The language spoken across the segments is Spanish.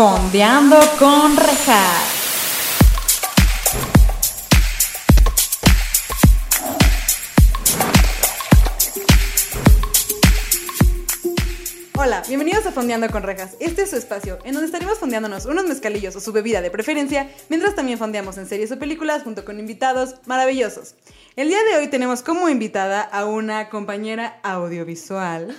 Fondeando con rejas. Hola, bienvenidos a Fondeando con Rejas. Este es su espacio, en donde estaremos fondeándonos unos mezcalillos o su bebida de preferencia, mientras también fondeamos en series o películas junto con invitados maravillosos. El día de hoy tenemos como invitada a una compañera audiovisual,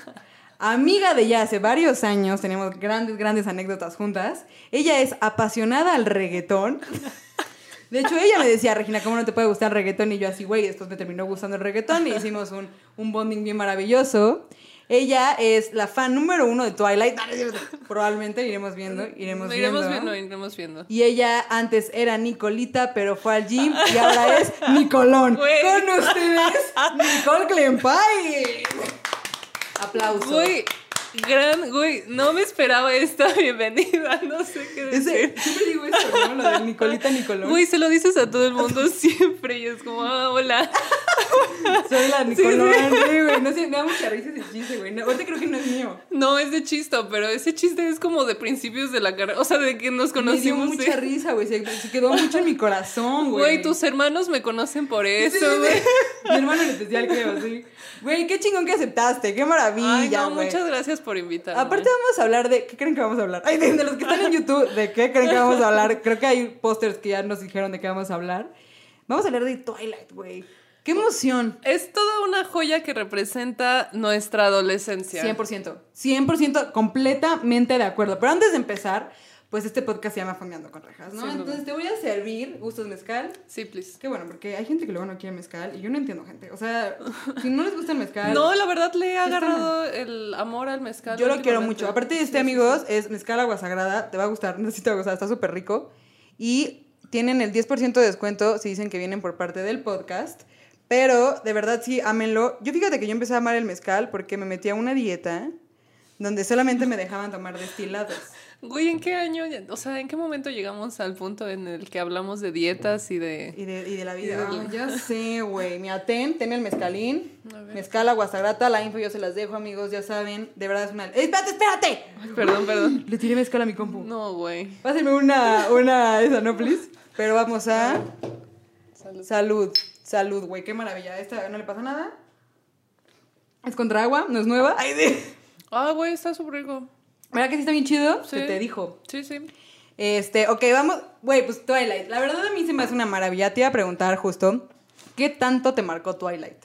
amiga de ya hace varios años, tenemos grandes, grandes anécdotas juntas. Ella es apasionada al reggaetón. De hecho, ella me decía, Regina, ¿cómo no te puede gustar el reggaetón? Y yo así, güey, después me terminó gustando el reggaetón y hicimos un, un bonding bien maravilloso. Ella es la fan número uno de Twilight. Probablemente iremos viendo, iremos, Iremos viendo. viendo, iremos viendo. Y ella antes era Nicolita, pero fue al gym y ahora es Nicolón. Con ustedes, Nicole Clempay. Aplausos. Güey, gran, güey, no me esperaba esta bienvenida, no sé qué decir. siempre digo esto, ¿no? Lo de Nicolita Nicolón. Güey, se lo dices a todo el mundo siempre y es como, ah, hola. Soy la Nicolón. Sí, güey. No sé, me da mucha risa ese chiste, güey. No, ahorita creo que no es mío. No, es de chisto, pero ese chiste es como de principios de la carrera, o sea, de que nos Me dio conocimos. mucha ¿eh? risa, güey. Se, se quedó mucho en mi corazón, güey. Güey, tus hermanos me conocen por eso, güey. Mi hermano en especial, creo, sí. Güey, qué chingón que aceptaste. Qué maravilla, Ay, no, güey. muchas gracias por invitarme. Aparte vamos a hablar de... ¿Qué creen que vamos a hablar? Ay, de, de los que están en YouTube, ¿de qué creen que vamos a hablar? Creo que hay pósters que ya nos dijeron de qué vamos a hablar. Vamos a hablar de Twilight, güey. ¡Qué emoción! Es toda una joya que representa nuestra adolescencia. 100%. 100% completamente de acuerdo. Pero antes de empezar, pues este podcast se llama Fondeando con Rejas, ¿no? Entonces te voy a servir, ¿gustos mezcal? Sí, please. Qué bueno, porque hay gente que luego no quiere mezcal y yo no entiendo gente. O sea, si no les gusta el mezcal... No, la verdad le he agarrado el amor al mezcal. Yo lo quiero mucho. Aparte de este, Sí, amigos, es mezcal agua sagrada. Te va a gustar, no sé si te va a gustar, está súper rico. Y tienen el 10% de descuento si dicen que vienen por parte del podcast. Pero, de verdad, sí, ámenlo. Yo fíjate que yo empecé a amar el mezcal porque me metí a una dieta donde solamente me dejaban tomar destilados. Güey, ¿en qué año? O sea, ¿en qué momento llegamos al punto en el que hablamos de dietas y de. Y de, y de la vida. Y de la- ya sé, güey. Mi ten, ten el mezcalín. Mezcal, agua sagrada. La info yo se las dejo, amigos, ya saben. De verdad es una... ¡Eh, espérate, espérate! Perdón, perdón. Le tiré mezcal a mi compu. No, güey. Pásenme una, una, esa, ¿no, please? Pero vamos a... Salud. Salud. Salud, güey, qué maravilla. Esta no le pasa nada. Es contra agua, no es nueva. Ay, de... Ah, güey, está súper rico. ¿Verdad que sí está bien chido? Sí. Se te dijo. Sí, sí. Este, ok, vamos. Güey, pues Twilight. La verdad a mí se me hace una maravilla. Te iba a preguntar justo, ¿qué tanto te marcó Twilight?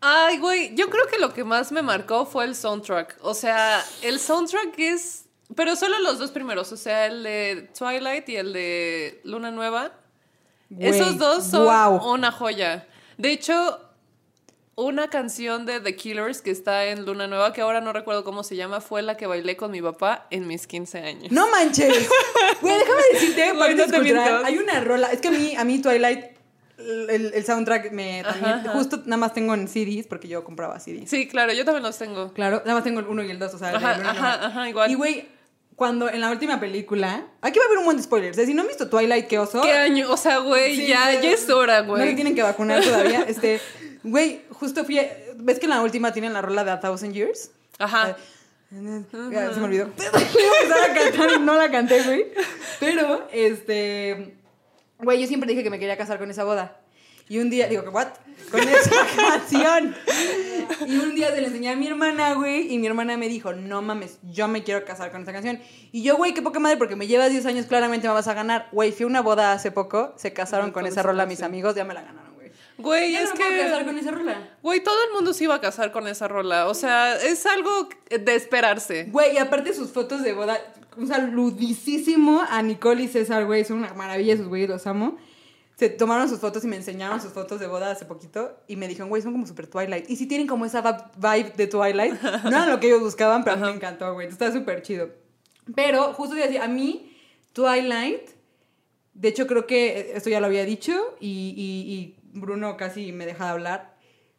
Ay, güey, yo creo que lo que más me marcó fue el soundtrack. O sea, el soundtrack es. Pero solo los dos primeros, o sea, el de Twilight y el de Luna Nueva. Güey, Esos dos son guau. una joya. De hecho, una canción de The Killers que está en Luna Nueva, que ahora no recuerdo cómo se llama, fue la que bailé con mi papá en mis 15 años. No manches. Güey, déjame decirte, Güey, no te cultural, hay una rola. Es que a mí, a mí Twilight, el, el soundtrack me también, Ajá, ajá. justo nada más tengo en CDs, porque yo compraba CDs. Sí, claro, yo también los tengo. Claro, nada más tengo el uno y el dos, o sea, el de Ajá, Luna ajá, ajá, igual. Y güey, cuando en la última película, aquí va a haber un buen spoiler. O sea, si no han visto Twilight, qué oso. ¿Qué año? O sea, güey, Sí, ya, güey. ya es hora, No le güey. tienen que vacunar todavía. Este, güey, justo fui. a- ¿Ves que en la última tienen la rola de A Thousand Years? Ajá. Ya, se me olvidó. A cantar y no la canté, güey. Pero, este. Güey, yo siempre dije que me quería casar con esa boda. Y un día, digo, ¿what? Con esa canción. Y un día se la enseñé a mi hermana, güey. Y mi hermana me dijo, no mames, yo me quiero casar con esa canción. Y yo, güey, qué poca madre, porque me llevas 10 años, claramente me vas a ganar. Güey, fui a una boda hace poco, se casaron con esa rola mis amigos, ya me la ganaron, güey. Ya es no me puedo casar que. con esa rola. Güey, todo el mundo se iba a casar con esa rola. O sea, es algo de esperarse. Güey, y aparte sus fotos de boda, un saludicísimo a Nicole y César, güey, son una maravilla esos güeyes, los amo. Se tomaron sus fotos y me enseñaron sus fotos de boda hace poquito y me dijeron, güey, son como super Twilight. Y si tienen como esa vibe de Twilight, no era lo que ellos buscaban, pero a mí me encantó, güey, está súper chido. Pero, justo te iba a mí, Twilight, de hecho creo que esto ya lo había dicho y, y- y Bruno casi me deja de hablar.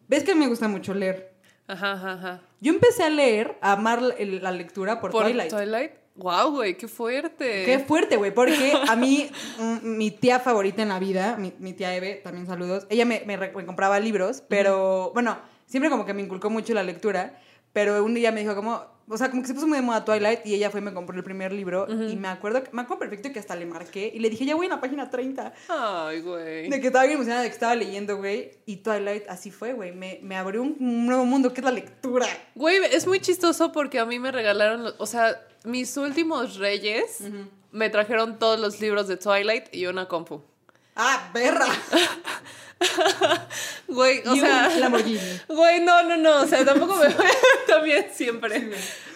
¿Ves que me gusta mucho leer? Ajá, ajá, ajá. Yo empecé a leer, a amar la, lectura por, Por Twilight. Twilight. Wow, güey, qué fuerte. Qué fuerte, güey, porque a mí, mm, mi tía favorita en la vida, mi, mi tía Eve, también saludos, ella me, me compraba libros, pero bueno, siempre como que me inculcó mucho la lectura, pero un día me dijo como, o sea, como que se puso muy de moda Twilight y ella fue y me compró el primer libro y me acuerdo, me acuerdo perfecto que hasta le marqué y le dije, ya voy en la página 30. Ay, güey. De que estaba bien emocionada de que estaba leyendo, güey. Y Twilight así fue, güey. Me, me abrió un, nuevo mundo que es la lectura. Güey, es muy chistoso porque a mí me regalaron, los- o sea, mis últimos reyes me trajeron todos los libros de Twilight y una compu. ¡Ah, perra! Güey, o Y sea... un Lamborghini. Güey, no, no, no, o sea, tampoco me fue también siempre.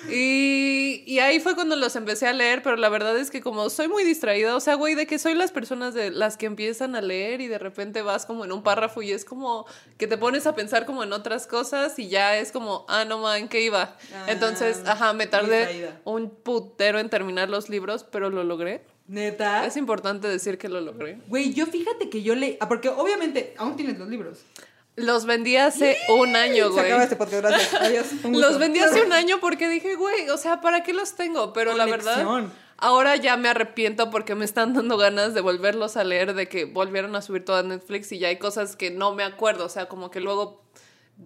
Y, y ahí fue cuando los empecé a leer, pero la verdad es que como soy muy distraída, o sea, güey, de que soy las personas de las que empiezan a leer y de repente vas como en un párrafo y es como que te pones a pensar como en otras cosas y ya es como, ah, no, man, ¿qué iba? Ah, Entonces, ajá, me tardé distraída. un putero en terminar los libros, pero lo logré. Neta. Es importante decir que lo logré. Güey, yo fíjate que yo le. Ah, porque obviamente aún tienes los libros. Los vendí hace un año, Se güey. acaba este podcast, gracias. Adiós. Los vendí hace un año porque dije, güey, o sea, ¿para qué los tengo? Pero la verdad, ahora ya me arrepiento porque me están dando ganas de volverlos a leer, de que volvieron a subir todo a Netflix y ya hay cosas que no me acuerdo, o sea, como que luego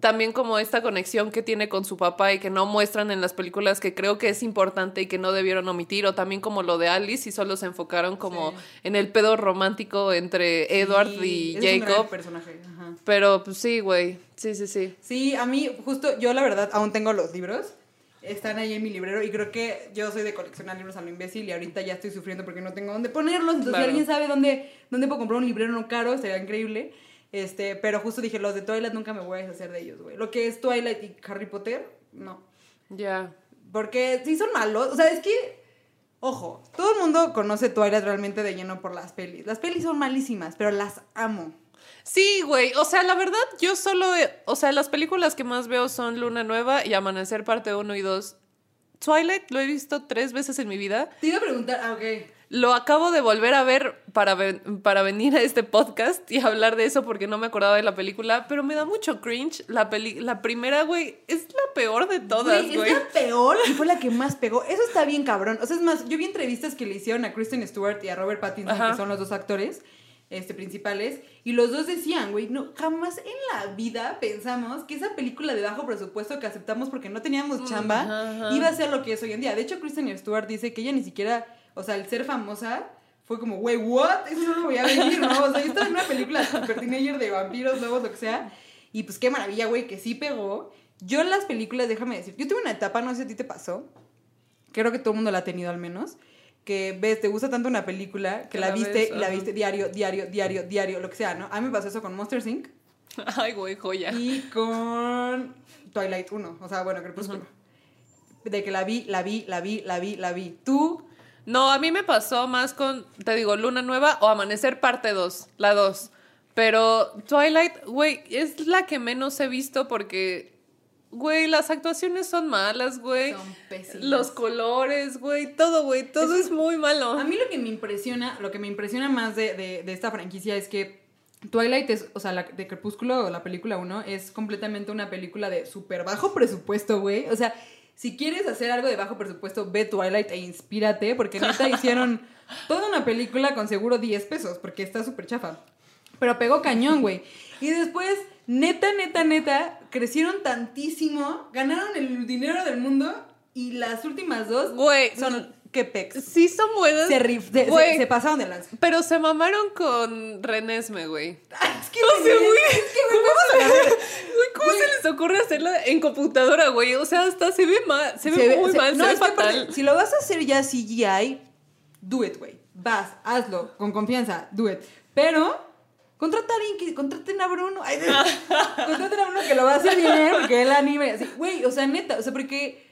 también como esta conexión que tiene con su papá y que no muestran en las películas que creo que es importante y que no debieron omitir, o también como lo de Alice y solo se enfocaron como Sí. en el pedo romántico entre Edward y es un gran Jacob. personaje. Ajá. Pero pues sí, güey, sí, sí, sí. Sí, a mí, justo, yo la verdad aún tengo los libros. Están ahí en mi librero y creo que yo soy de coleccionar libros a lo imbécil y ahorita ya estoy sufriendo porque no tengo dónde ponerlos. Entonces, Claro. si alguien sabe dónde, dónde puedo comprar un librero no caro, estaría increíble. Este, pero justo dije, los de Twilight nunca me voy a deshacer de ellos, güey. Lo que es Twilight y Harry Potter, no. Ya. Porque sí son malos. O sea, es que, ojo, todo el mundo conoce Twilight realmente de lleno por las pelis. Las pelis son malísimas, pero las amo. Sí, güey. O sea, la verdad, yo solo. o sea, las películas que más veo son Luna Nueva y Amanecer parte 1 y 2. Twilight lo he visto tres veces en mi vida. Te iba a preguntar, ah, ok. Lo acabo de volver a ver para, ven- para venir a este podcast y hablar de eso porque no me acordaba de la película, pero me da mucho cringe. La, peli la primera, güey, es la peor de todas, Güey. Es la peor y fue la que más pegó. Eso está bien cabrón. O sea, es más, yo vi entrevistas que le hicieron a Kristen Stewart y a Robert Pattinson, Ajá. que son los dos actores este, principales, y los dos decían, güey, no, jamás en la vida pensamos que esa película de bajo presupuesto que aceptamos porque no teníamos chamba ajá, ajá. iba a ser lo que es hoy en día. De hecho, Kristen Stewart dice que ella ni siquiera, o sea, el ser famosa fue como, güey, what? Eso no lo voy a venir, ¿no? O sea, yo estaba en una película super teenager de vampiros, lobos, lo que sea. Y pues qué maravilla, güey, que sí pegó. Yo en las películas, déjame decir, yo tuve una etapa, no sé si a ti te pasó, creo que todo el mundo la ha tenido al menos, que ves, te gusta tanto una película que, Que la, la viste ves, y la viste diario, diario, diario, diario, lo que sea, ¿no? A mí me pasó eso con Monster Inc. Ay, güey, joya. y con Twilight 1, o sea, bueno, Crepúsculo. De que la vi, la vi, la vi, la vi, la vi. Tú, No, a mí me pasó más con, te digo, Luna Nueva o Amanecer parte 2, la 2. Pero Twilight, güey, es la que menos he visto porque, güey, las actuaciones son malas, güey. Son pésimas. Los colores, güey, todo, güey, todo Es es, muy malo. A mí lo que me impresiona, lo que me impresiona más de, de- de esta franquicia es que Twilight es, o sea, la de Crepúsculo, la película 1, es completamente una película de súper bajo presupuesto, güey. O sea, si quieres hacer algo de bajo presupuesto, ve Twilight e inspírate, porque neta hicieron toda una película con seguro 10 pesos, porque está súper chafa. Pero pegó cañón, güey. Y después, neta, neta, neta, crecieron tantísimo, ganaron el dinero del mundo y las últimas dos Güey, son que pex. sí son buenas. Se, rif- se, se- pasaron de lanza. Pero se mamaron con Renesme, güey. Es que, O sea, güey, es que, güey, ¿cómo se les ocurre hacerla en computadora, güey? O sea, hasta se ve mal, se ve muy mal, no, se ve fatal. si lo vas a hacer ya CGI, do it, güey. Vas, hazlo, con confianza, do it. Pero, contrata a alguien que, contraten a Bruno. Ay, contraten a Bruno que lo va a hacer bien, porque él anime. Así, güey, o sea, neta, o sea, porque...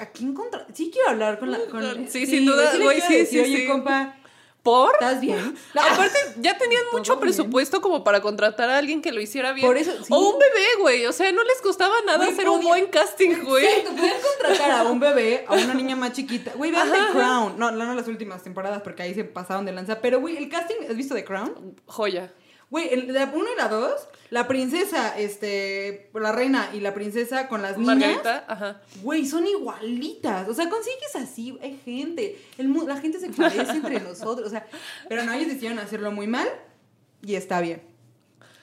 ¿A quién contra...? Sí quiero hablar con la... Con, Sí, sin duda, güey, sí, sí, Oye, compa, ¿Por? ¿estás bien? Aparte, ya tenían mucho bien. presupuesto como para contratar a alguien que lo hiciera bien. Por eso, sí. O un bebé, güey. O sea, no les costaba nada hacer un buen casting, güey. Exacto, pueden contratar a un bebé, a una niña más chiquita. Güey, vean The. Crown. No, no, no las últimas temporadas porque ahí se pasaron de lanza. Pero, güey, el casting, ¿has visto The Crown? Joya. Güey, la 1 y la 2, la princesa, este, la reina y la princesa con las niñas. Ajá. Güey, son igualitas. O sea, consigues así, hay gente. El, la gente se parece entre nosotros. O sea, pero no, ellos decidieron hacerlo muy mal y está bien.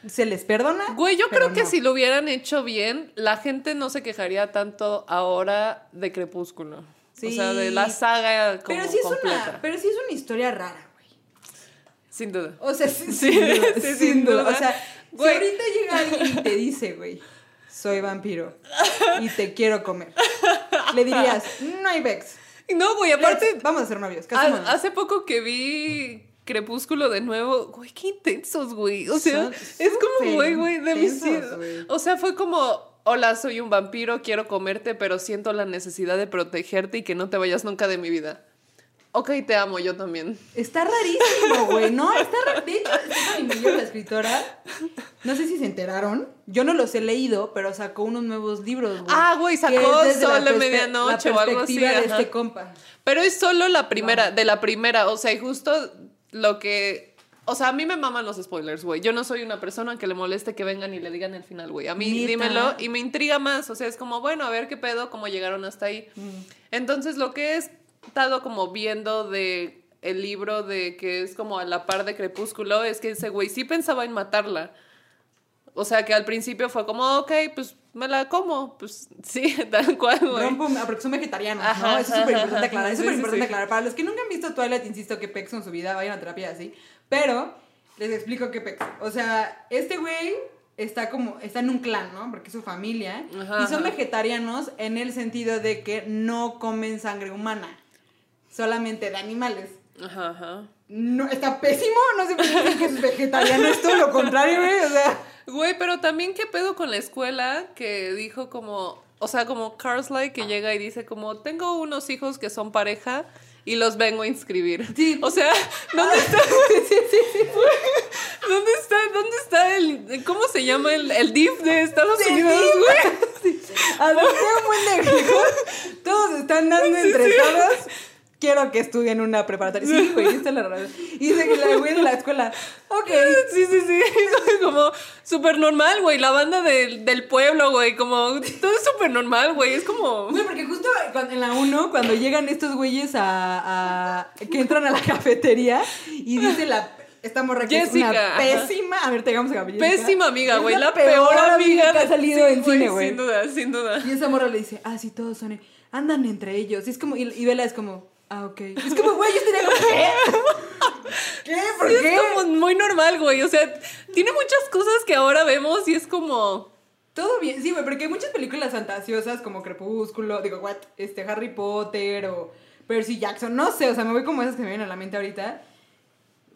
se les perdona. Güey, yo pero creo que no. si lo hubieran hecho bien, la gente no se quejaría tanto ahora de Crepúsculo. O Sí. sea, de la saga como Pero sí es completa. una, pero sí es una historia rara. Sin duda. O sea, sí, Sí, sin, duda, sí, sin sin duda. duda. O sea, Güey. si ahorita llega alguien y te dice, güey, soy vampiro y te quiero comer, le dirías, no hay Vex. No, güey, aparte, vamos a ser novios, casémonos. hace poco que vi Crepúsculo de nuevo, güey, qué intensos, güey. O sea, Son es como, güey, güey, de mis intensos, güey. O sea, fue como, hola, soy un vampiro, quiero comerte, pero siento la necesidad de protegerte y que no te vayas nunca de mi vida. Ok, te amo, yo también. Está rarísimo, güey, ¿no? Está ra- De hecho, la escritora, no sé si se enteraron, yo no los he leído, pero sacó unos nuevos libros, güey. Ah, güey, sacó es Sol de Medianoche o algo así, de este compa. Pero es solo la primera, de la primera, o sea, y justo lo que... O sea, a mí me maman los spoilers, güey. Yo no soy una persona que le moleste que vengan y le digan el final, güey. A mí dímelo y me intriga más. O sea, es como, bueno, a ver qué pedo, cómo llegaron hasta ahí. Mm. Entonces, lo que he estado como viendo de el libro de que es como a la par de Crepúsculo es que ese güey sí pensaba en matarla. O sea, que al principio fue como, ok, pues me la como. Pues sí, tal cual, güey. Rompo, porque son vegetarianos, Ajá, ¿no? Eso es súper importante aclarar. Es súper importante sí. aclarar. Para los que nunca han visto Twilight, insisto que Pex en su vida vayan a terapia así. Pero les explico qué Pex. O sea, este güey está como, está en un clan, ¿no? Porque es su familia. Ajá, y son ajá. vegetarianos en el sentido de que no comen sangre humana. Solamente de animales. Ajá, ajá. No, está pésimo, no sé por qué que es vegetariano, es todo lo contrario, güey. O sea, Güey, pero también qué pedo con la escuela que dijo como, o sea, como Carsley que llega y dice como, tengo unos hijos que son pareja y los vengo a inscribir. Sí. O sea, ¿dónde está? sí, sí, sí. ¿Dónde está? ¿Dónde está el, cómo se llama el, el DIF de Estados Unidos, güey? Sí. Adopté un buen de hijos. Todos están dando entre todos. Quiero que estudien una preparatoria. Sí, güey, esta es la razón. Y dice que la güey de la escuela. Ok. Sí, sí, sí. Como súper normal, güey. La banda del, del pueblo, güey. Como todo es súper normal, güey. Es como. Güey, porque justo en la 1, cuando llegan estos güeyes a, a- que entran a la cafetería y dice la esta morra que es Jessica, una ajá. pésima, a ver, te digamos a Jessica. Pésima amiga, Es güey. La, peor amiga que ha salido Sí, en cine, güey. Sin duda, sin duda. Y esa morra le dice, ah, sí, todos son, andan entre ellos. Y es como, y, y Bella es como, ah, ok. Es como, güey, yo estaría como, ¿qué? ¿Qué? ¿Por Sí, qué? Es como muy normal, güey. O sea, tiene muchas cosas que ahora vemos y es como. Todo bien, sí, güey, porque hay muchas películas fantasiosas como Crepúsculo, digo, what, este, Harry Potter o Percy Jackson, no sé, o sea, me voy como esas que me vienen a la mente ahorita.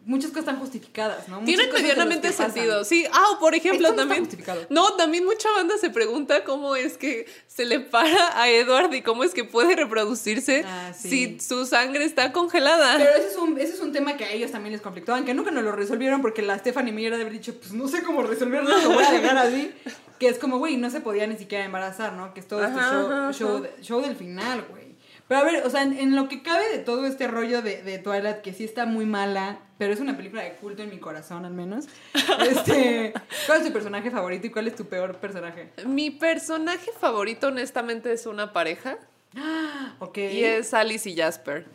Muchas cosas están justificadas, ¿no? Tienen medianamente sentido. Sí. Ah, o por ejemplo, Esto no está también. No, también mucha banda se pregunta cómo es que se le para a Edward y cómo es que puede reproducirse Ah, sí. si su sangre está congelada. Pero ese es, un, ese es un tema que a ellos también les conflictó, aunque nunca nos lo resolvieron porque la Stephanie Meyer de haber dicho, pues no sé cómo resolverlo, lo voy a dejar así. Que es como, güey, no se podía ni siquiera embarazar, ¿no? Que es todo este show, ajá, show, ajá. de- show del final, güey. Pero a ver, o sea, en, en lo que cabe de todo este rollo de, de Twilight, que sí está muy mala, pero es una película de culto en mi corazón al menos. Este, ¿Cuál es tu personaje favorito y cuál es tu peor personaje? Mi personaje favorito, honestamente, es una pareja. Ok. Y es Alice y Jasper.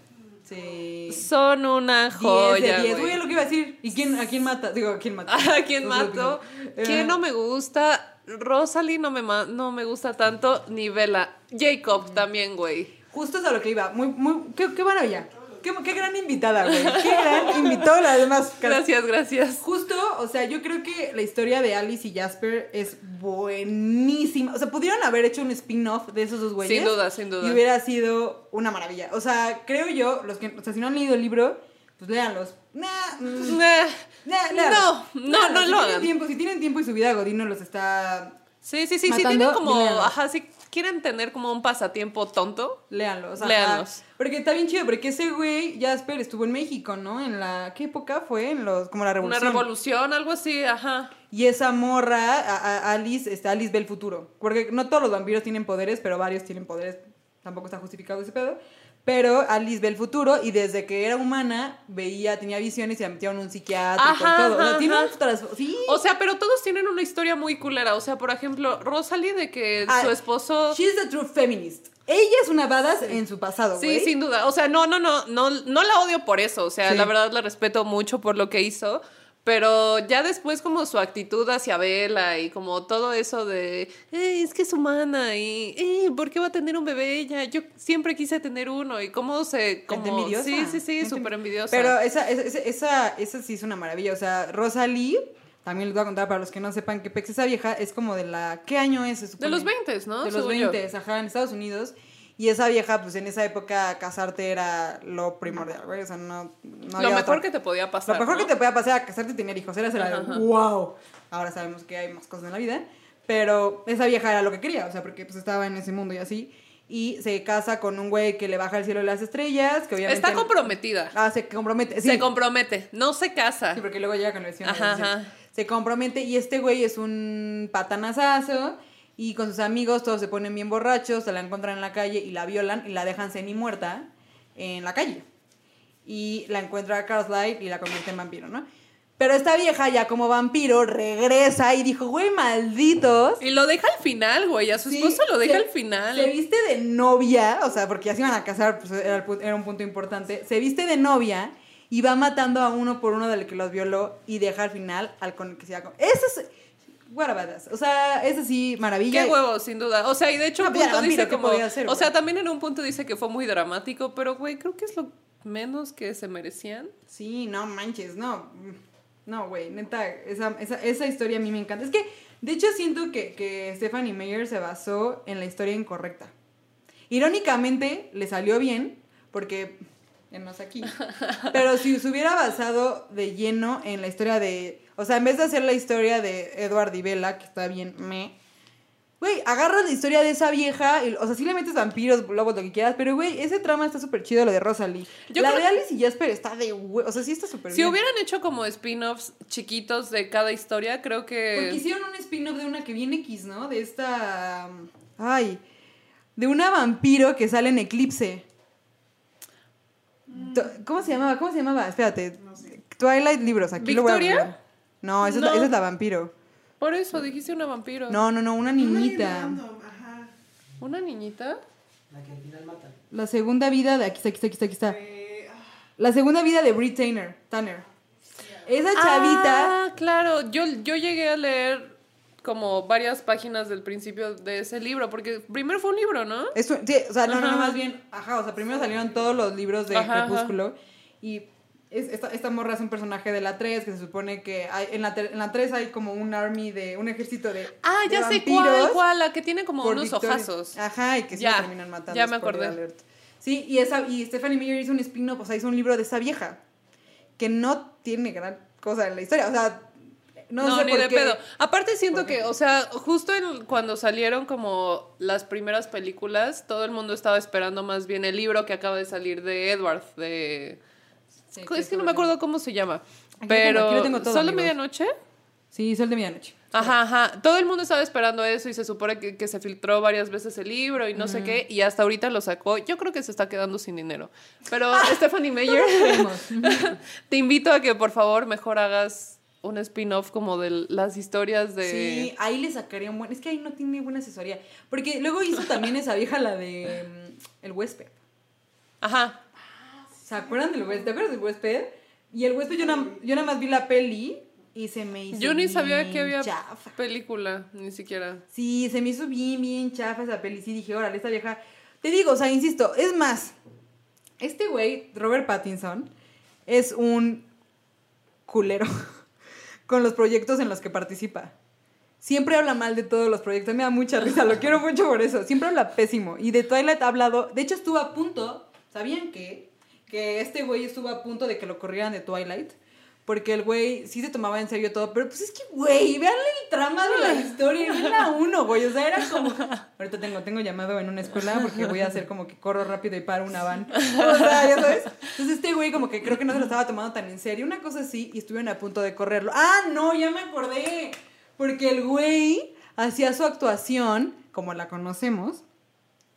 Sí. Son una 10 joya. de 10. güey. Güey, lo que iba a decir. ¿Y quién, a quién mata? Digo, ¿a quién mata? ¿A quién mato? ¿Quién Eh, no me gusta? Rosalie no me, no me gusta tanto, ni Bella. Jacob también, güey. Justo es a lo que iba. Muy, muy, qué, qué maravilla. Qué, qué gran invitada, güey. Qué gran invitó las demás. Gracias, gracias. Justo, o sea, yo creo que la historia de Alice y Jasper es buenísima. O sea, pudieron haber hecho un spin-off de esos dos güeyes. Sin duda, sin duda. Y hubiera sido una maravilla. O sea, creo yo, los que, o sea, si no han leído el libro, pues léanlos. Nah, mm, Nah. nah. No, no, Léanlos. no si lo tienen hagan. Tiempo, si tienen tiempo y su vida Godino los está... Sí, sí, sí, sí, Matando, tienen como, ajá, si quieren tener como un pasatiempo tonto. Léanlos. Porque está bien chido, porque ese güey, Jasper, estuvo en México, ¿no? En la... ¿Qué época fue? En los... Como la Una revolución. revolución, algo así, ajá. Y esa morra, a- a- Alice, este, Alice ve el futuro. Porque no todos los vampiros tienen poderes, pero varios tienen poderes. Tampoco está justificado ese pedo. Pero Alice ve el futuro y desde que era humana veía, tenía visiones y la metieron un psiquiátrico Ajá, y todo. O sea, ajá, tiene ajá. un Sí. O sea, pero todos tienen una historia muy culera. O sea, por ejemplo, Rosalie de que Ah, su esposo. She's the true feminist. Ella es una badass en su pasado, Sí, sin duda. O sea, no, no, no, no, no la odio por eso. O sea, Sí. la verdad la respeto mucho por lo que hizo. Pero ya después como su actitud hacia Bella y como todo eso de, "Eh, es que es humana y, eh, ¿por qué va a tener un bebé ella? Yo siempre quise tener uno y cómo se... Como, envidiosa. Sí, sí, sí, súper envidiosa. Pero esa, esa, esa, esa sí es una maravilla. O sea, Rosalie, también les voy a contar para los que no sepan que Pex, esa vieja es como de la. ¿Qué año es? se de los 20, ¿no? De los Según yo. 20, ajá, en Estados Unidos. Y esa vieja, pues en esa época, casarte era lo primordial, güey. O sea, no. no Lo había mejor otra- que te podía pasar. Lo mejor ¿no? que te podía pasar era casarte y tener hijos. Era ser Ajá, algo, ajá. wow. Ahora sabemos que hay más cosas en la vida. Pero esa vieja era lo que quería, o sea, porque pues estaba en ese mundo y así. Y se casa con un güey que le baja el cielo de las estrellas, que obviamente... Está comprometida. Ah, se compromete. Sí, Se compromete, no se casa. Sí, porque luego llega con la versión. de Ajá, ajá. Se compromete y este güey es un patanazazo y con sus amigos todos se ponen bien borrachos, se la encuentran en la calle y la violan y la dejan semi muerta en la calle. Y la encuentra Carlisle y la convierte en vampiro, ¿no? Pero esta vieja ya como vampiro regresa y dijo, güey, malditos. Y lo deja al final, güey. A su Sí, esposo lo deja se- al final. Se viste de novia, o sea, porque ya se iban a casar, pues era, un punto importante. Se viste de novia y va matando a uno por uno del que los violó y deja al final al con el que se iba a con- Eso es. Badass. O sea, eso sí, maravilla. Qué huevo, sin duda. O sea, y de hecho, No, un punto vampiro, dice ¿qué como. podía hacer, o sea, güey? también en un punto dice que fue muy dramático, pero güey, creo que es lo menos que se merecían. Sí, no manches, no. No, güey, neta, esa, esa, esa historia a mí me encanta. Es que, de hecho, siento que, que Stephanie Meyer se basó en la historia incorrecta. Irónicamente, le salió bien, porque no es aquí. Pero si se hubiera basado de lleno en la historia de. O sea, en vez de hacer la historia de Edward y Bella, que está bien me. Güey, agarras la historia de esa vieja, y, o sea, sí le metes vampiros, lobos, lo que quieras, pero güey, ese trama está súper chido, lo de Rosalie. Yo la creo- de Alice y Jasper está de hue- o sea, sí está súper Si bien. hubieran hecho como spin-offs chiquitos de cada historia, creo Porque que. hicieron un spin-off de una que viene X, ¿no? De esta. Ay. De una vampiro que sale en Eclipse. To- ¿Cómo se llamaba? ¿Cómo se llamaba? Espérate. Twilight Libros, aquí lo voy a No, esa, Es la, esa es la vampiro. Por eso dijiste una vampiro. No, no, no, una niñita. ajá. ¿Una niñita? La que al final matan. La segunda vida de. Aquí está, aquí está, aquí está, aquí está. Eh, ah, La segunda vida de Brit Tanner. Tanner. Esa chavita. Ah, claro. Yo, yo llegué a leer como varias páginas del principio de ese libro, porque primero fue un libro, ¿no? Es un- sí, o sea, no, no, más bien, ajá, o sea, primero salieron todos los libros de Ajá, ajá. Crepúsculo y es, esta, esta morra es un personaje de la 3 que se supone que hay, en, la, en la 3 hay como un army de, un ejército de Ah, de ya sé cuál, cuál, la que tiene como unos Victoria. ojazos. Ajá, y que Ya, la terminan matando. ya me acordé. Sí, y, esa, y Stephanie Meyer hizo un spin-off, o sea, hizo un libro de esa vieja que no tiene gran cosa en la historia, o sea, no, No, sé ni por de qué. pedo. Aparte siento que, o sea, justo en- cuando salieron como las primeras películas, todo el mundo estaba esperando más bien el libro que acaba de salir de Edward, de... Sí, es que no me acuerdo cómo se llama. Aquí tengo, Pero... aquí lo tengo todo, ¿Solo amigos. medianoche? Sí, Sol de Medianoche. Ajá, ajá. Todo el mundo estaba esperando eso y se supone que, que se filtró varias veces el libro y no sé qué. Y hasta ahorita lo sacó. Yo creo que se está quedando sin dinero. Pero Stephanie Meyer, te invito a que por favor mejor hagas un spin-off como de las historias de... Sí, ahí le sacaría un buen. Es que ahí no tiene buena asesoría. Porque luego hizo también esa vieja la de mm, El Huésped. Ajá. ¿Se acuerdan del Huésped? ¿Te acuerdas del Huésped? Y el Huésped yo, na- yo nada más vi la peli y se me hizo. Yo ni sabía que había chafa. película, ni siquiera. Sí, se me hizo bien, bien chafa esa peli. Sí, dije, órale, esta vieja. Te digo, o sea, insisto, es más. Este güey, Robert Pattinson, es un culero con los proyectos en los que participa. Siempre habla mal de todos los proyectos. Me da mucha risa, lo quiero mucho por eso. Siempre habla pésimo. Y de Twilight ha hablado. De hecho, estuvo a punto. ¿Sabían qué? Que este güey estuvo a punto de que lo corrieran de Twilight. Porque el güey sí se tomaba en serio todo. Pero pues es que, güey, veanle el trama de la historia. vean a uno, güey. O sea, era como. Ahorita tengo, tengo llamado en una escuela porque voy a hacer como que corro rápido y paro una van. O sea, ya sabes. Entonces este güey como que creo que no se lo estaba tomando tan en serio. Una cosa así y estuvieron a punto de correrlo. Ah, no, ya me acordé. Porque el güey hacía su actuación, como la conocemos,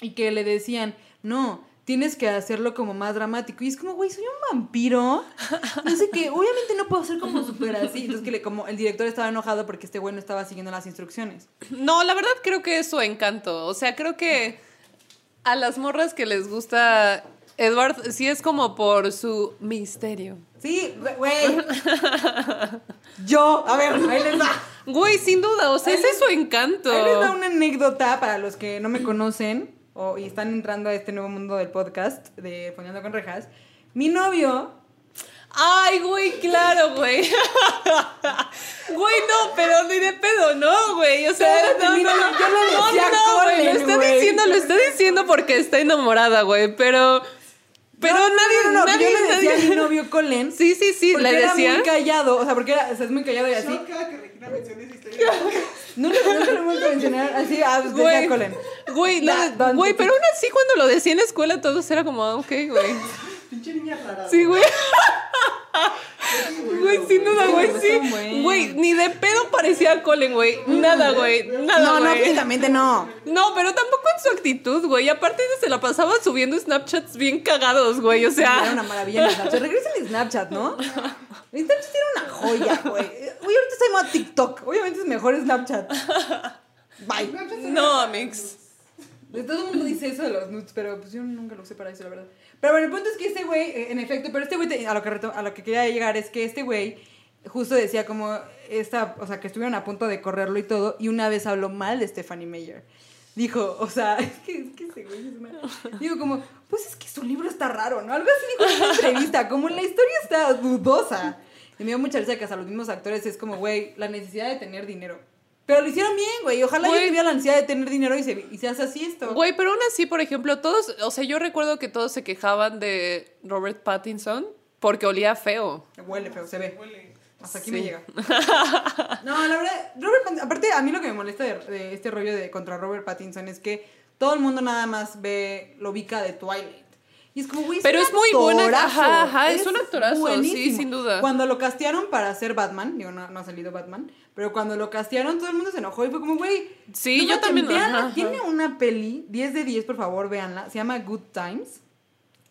y que le decían, no, tienes que hacerlo como más dramático. Y es como, güey, soy un vampiro. No sé qué, obviamente no puedo ser como súper así. Entonces que le, como el director estaba enojado porque este güey no estaba siguiendo las instrucciones. No, la verdad creo que es su encanto. O sea, creo que a las morras que les gusta Edward, sí es como por su misterio. Sí, güey. Yo, a ver, ahí les va. Güey, sin duda, o sea, ese es su encanto. Ahí les va una anécdota para los que no me conocen o, y están entrando a este nuevo mundo del podcast de Poniendo con Rejas. Mi novio Ay, güey, claro, güey. Güey, no, pero ni de pedo, no, güey. O sea, no, mira, no, yo le no, decía no, güey. Lo está diciendo, lo está diciendo porque está enamorada, güey. Pero, pero No, no, nadie, no, no, nadie, yo le decía nadie- a mi novio Colin. Sí, sí, sí, porque le era decía. muy callado, o sea, porque era, o sea, es muy callado y así. Yo cada que Regina menciona esa historia. Nunca, nunca lo hemos mencionado así, ah, pues decía Güey, Colin. güey, güey, pero aún así cuando lo decía en la escuela todos era como, ah, ok, güey. Pinche niña rara. Sí, güey. Güey, sin duda, güey, sí. Güey, ni de pedo parecía a Colin, güey. Nada, güey. Nada, No, no, físicamente no. No, pero tampoco en su actitud, güey. Y aparte se la pasaba subiendo Snapchats bien cagados, güey. O Era sea. una maravilla en Snapchat. Regresa el Snapchat, ¿no? Snapchat era una joya, güey. Güey, ahorita de moda TikTok. Obviamente es mejor Snapchat. Bye. No, Amix. Todo el mundo dice eso de los nudes, pero pues yo nunca lo usé para eso, la verdad. Pero bueno, el punto es que este güey, eh, en efecto, pero este güey, a lo, que a lo que quería llegar es que este güey justo decía como, esta, o sea, que estuvieron a punto de correrlo y todo, y una vez habló mal de Stephanie Meyer. Dijo, o sea, es que, es que ese güey es una... Digo como, pues es que su libro está raro, ¿no? Algo así dijo en una entrevista, como la historia está dudosa. Y me dio mucha risa que hasta los mismos actores es como, güey, la necesidad de tener dinero. Pero lo hicieron bien, güey. Ojalá Güey. yo tuviera la necesidad de tener dinero y se, y se hace así esto. Güey, pero aún así, por ejemplo, todos. O sea, yo recuerdo que todos se quejaban de Robert Pattinson porque olía feo. Huele feo, se ve. Huele. Hasta aquí Sí. me llega. No, la verdad, Robert aparte a mí lo que me molesta de, de este rollo de contra Robert Pattinson es que todo el mundo nada más ve, lo ubica de Twilight. Y es como, güey, Pero un es muy buena- ajá, ajá, es un actorazo, sí, buenísimo. sin duda. Cuando lo castearon para ser Batman, digo, no, no ha salido Batman, pero cuando lo castearon todo el mundo se enojó y fue como, güey. Sí, no yo también, ajá, ajá. Tiene una peli, 10 de 10, por favor, véanla. Se llama Good Times.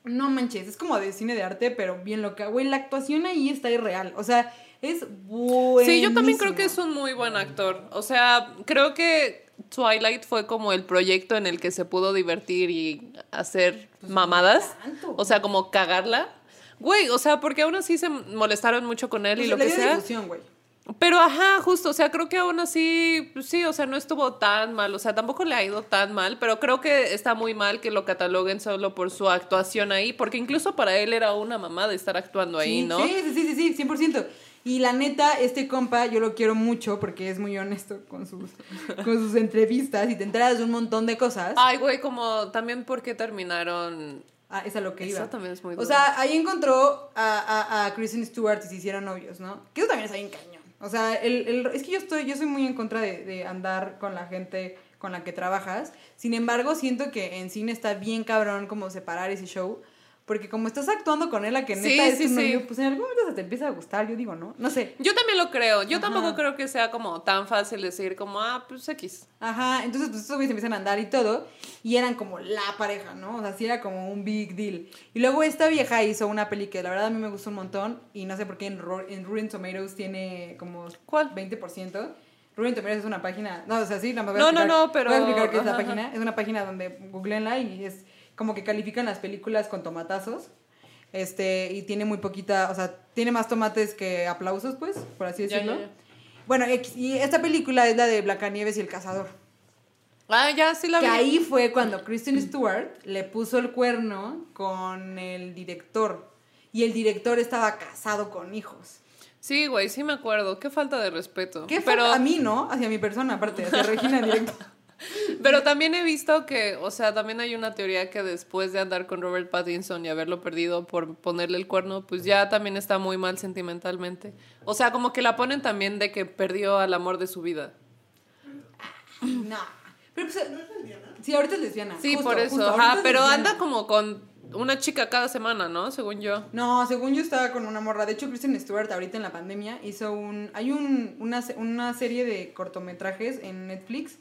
No manches, es como de cine de arte, pero bien loca. Güey, la actuación ahí está irreal. O sea, es buenísimo. Sí, yo también creo que es un muy buen actor. O sea, creo que Twilight fue como el proyecto en el que se pudo divertir y hacer mamadas. tanto. O sea, como cagarla. Güey, o sea, porque aún así se molestaron mucho con él y Pues lo que sea. Pero ajá, justo, o sea, creo que aún así, pues sí, o sea, no estuvo tan mal, o sea, tampoco le ha ido tan mal, pero creo que está muy mal que lo cataloguen solo por su actuación ahí, porque incluso para él era una mamá de estar actuando ahí, sí, ¿no? Sí, sí, sí, sí, sí, 100%. Y la neta, este compa, yo lo quiero mucho porque es muy honesto con sus, con sus entrevistas y te enteras de un montón de cosas. Ay, güey, como también porque terminaron... Ah, es a lo que iba. Eso también es muy O duro. sea, ahí encontró a, a, a Kristen Stewart y se hicieron novios, ¿no? Que eso también está bien cañón. O sea, el, el- es que yo estoy, yo soy muy en contra de, de andar con la gente con la que trabajas. Sin embargo, siento que en cine está bien cabrón como separar ese show. Porque como estás actuando con él a que Sí, neta es sí, tu sí. novio, pues en algún momento se te empieza a gustar, yo digo, ¿no? No sé. Yo también lo creo, yo Ajá. tampoco creo que sea como tan fácil decir como, ah, pues X. Ajá, entonces pues estos güeyes empiezan a andar y todo, y eran como la pareja, ¿no? O sea, sí era como un big deal. Y luego esta vieja hizo una peli que la verdad a mí me gustó un montón, y no sé por qué en, Ro- en Rotten Tomatoes tiene como ¿Cuál? 20%. Rotten Tomatoes es una página, no, o sea, sí, voy a No, no, explicar- no, pero- Voy a explicar qué es la ajá, página. Es una página donde googleenla y es como que califican las películas con tomatazos. Este, y tiene muy poquita, o sea, tiene más tomates que aplausos, pues, por así decirlo. ya, ya. Bueno, y esta película es la de Blancanieves y el cazador. Ah, ya, sí la vi. Que ahí fue cuando Kristen Stewart le puso el cuerno con el director. Y el director estaba casado con hijos. Sí, güey, sí me acuerdo. Qué falta de respeto. ¿Qué pero, falta a mí, no? Hacia mi persona, aparte, hacia Regina directo. Pero también he visto que, o sea, también hay una teoría que después de andar con Robert Pattinson y haberlo perdido por ponerle el cuerno, pues ya también está muy mal sentimentalmente. O sea, como que la ponen también de que perdió al amor de su vida. No. Pero pues, sí, ahorita es lesbiana. Sí, justo, por eso, justo, ahorita ajá, es pero lesbiana. anda como con una chica cada semana, ¿no? Según yo. No, según yo estaba con una morra. De hecho, Kristen Stewart ahorita en la pandemia hizo un... Hay un, una, una serie de cortometrajes en Netflix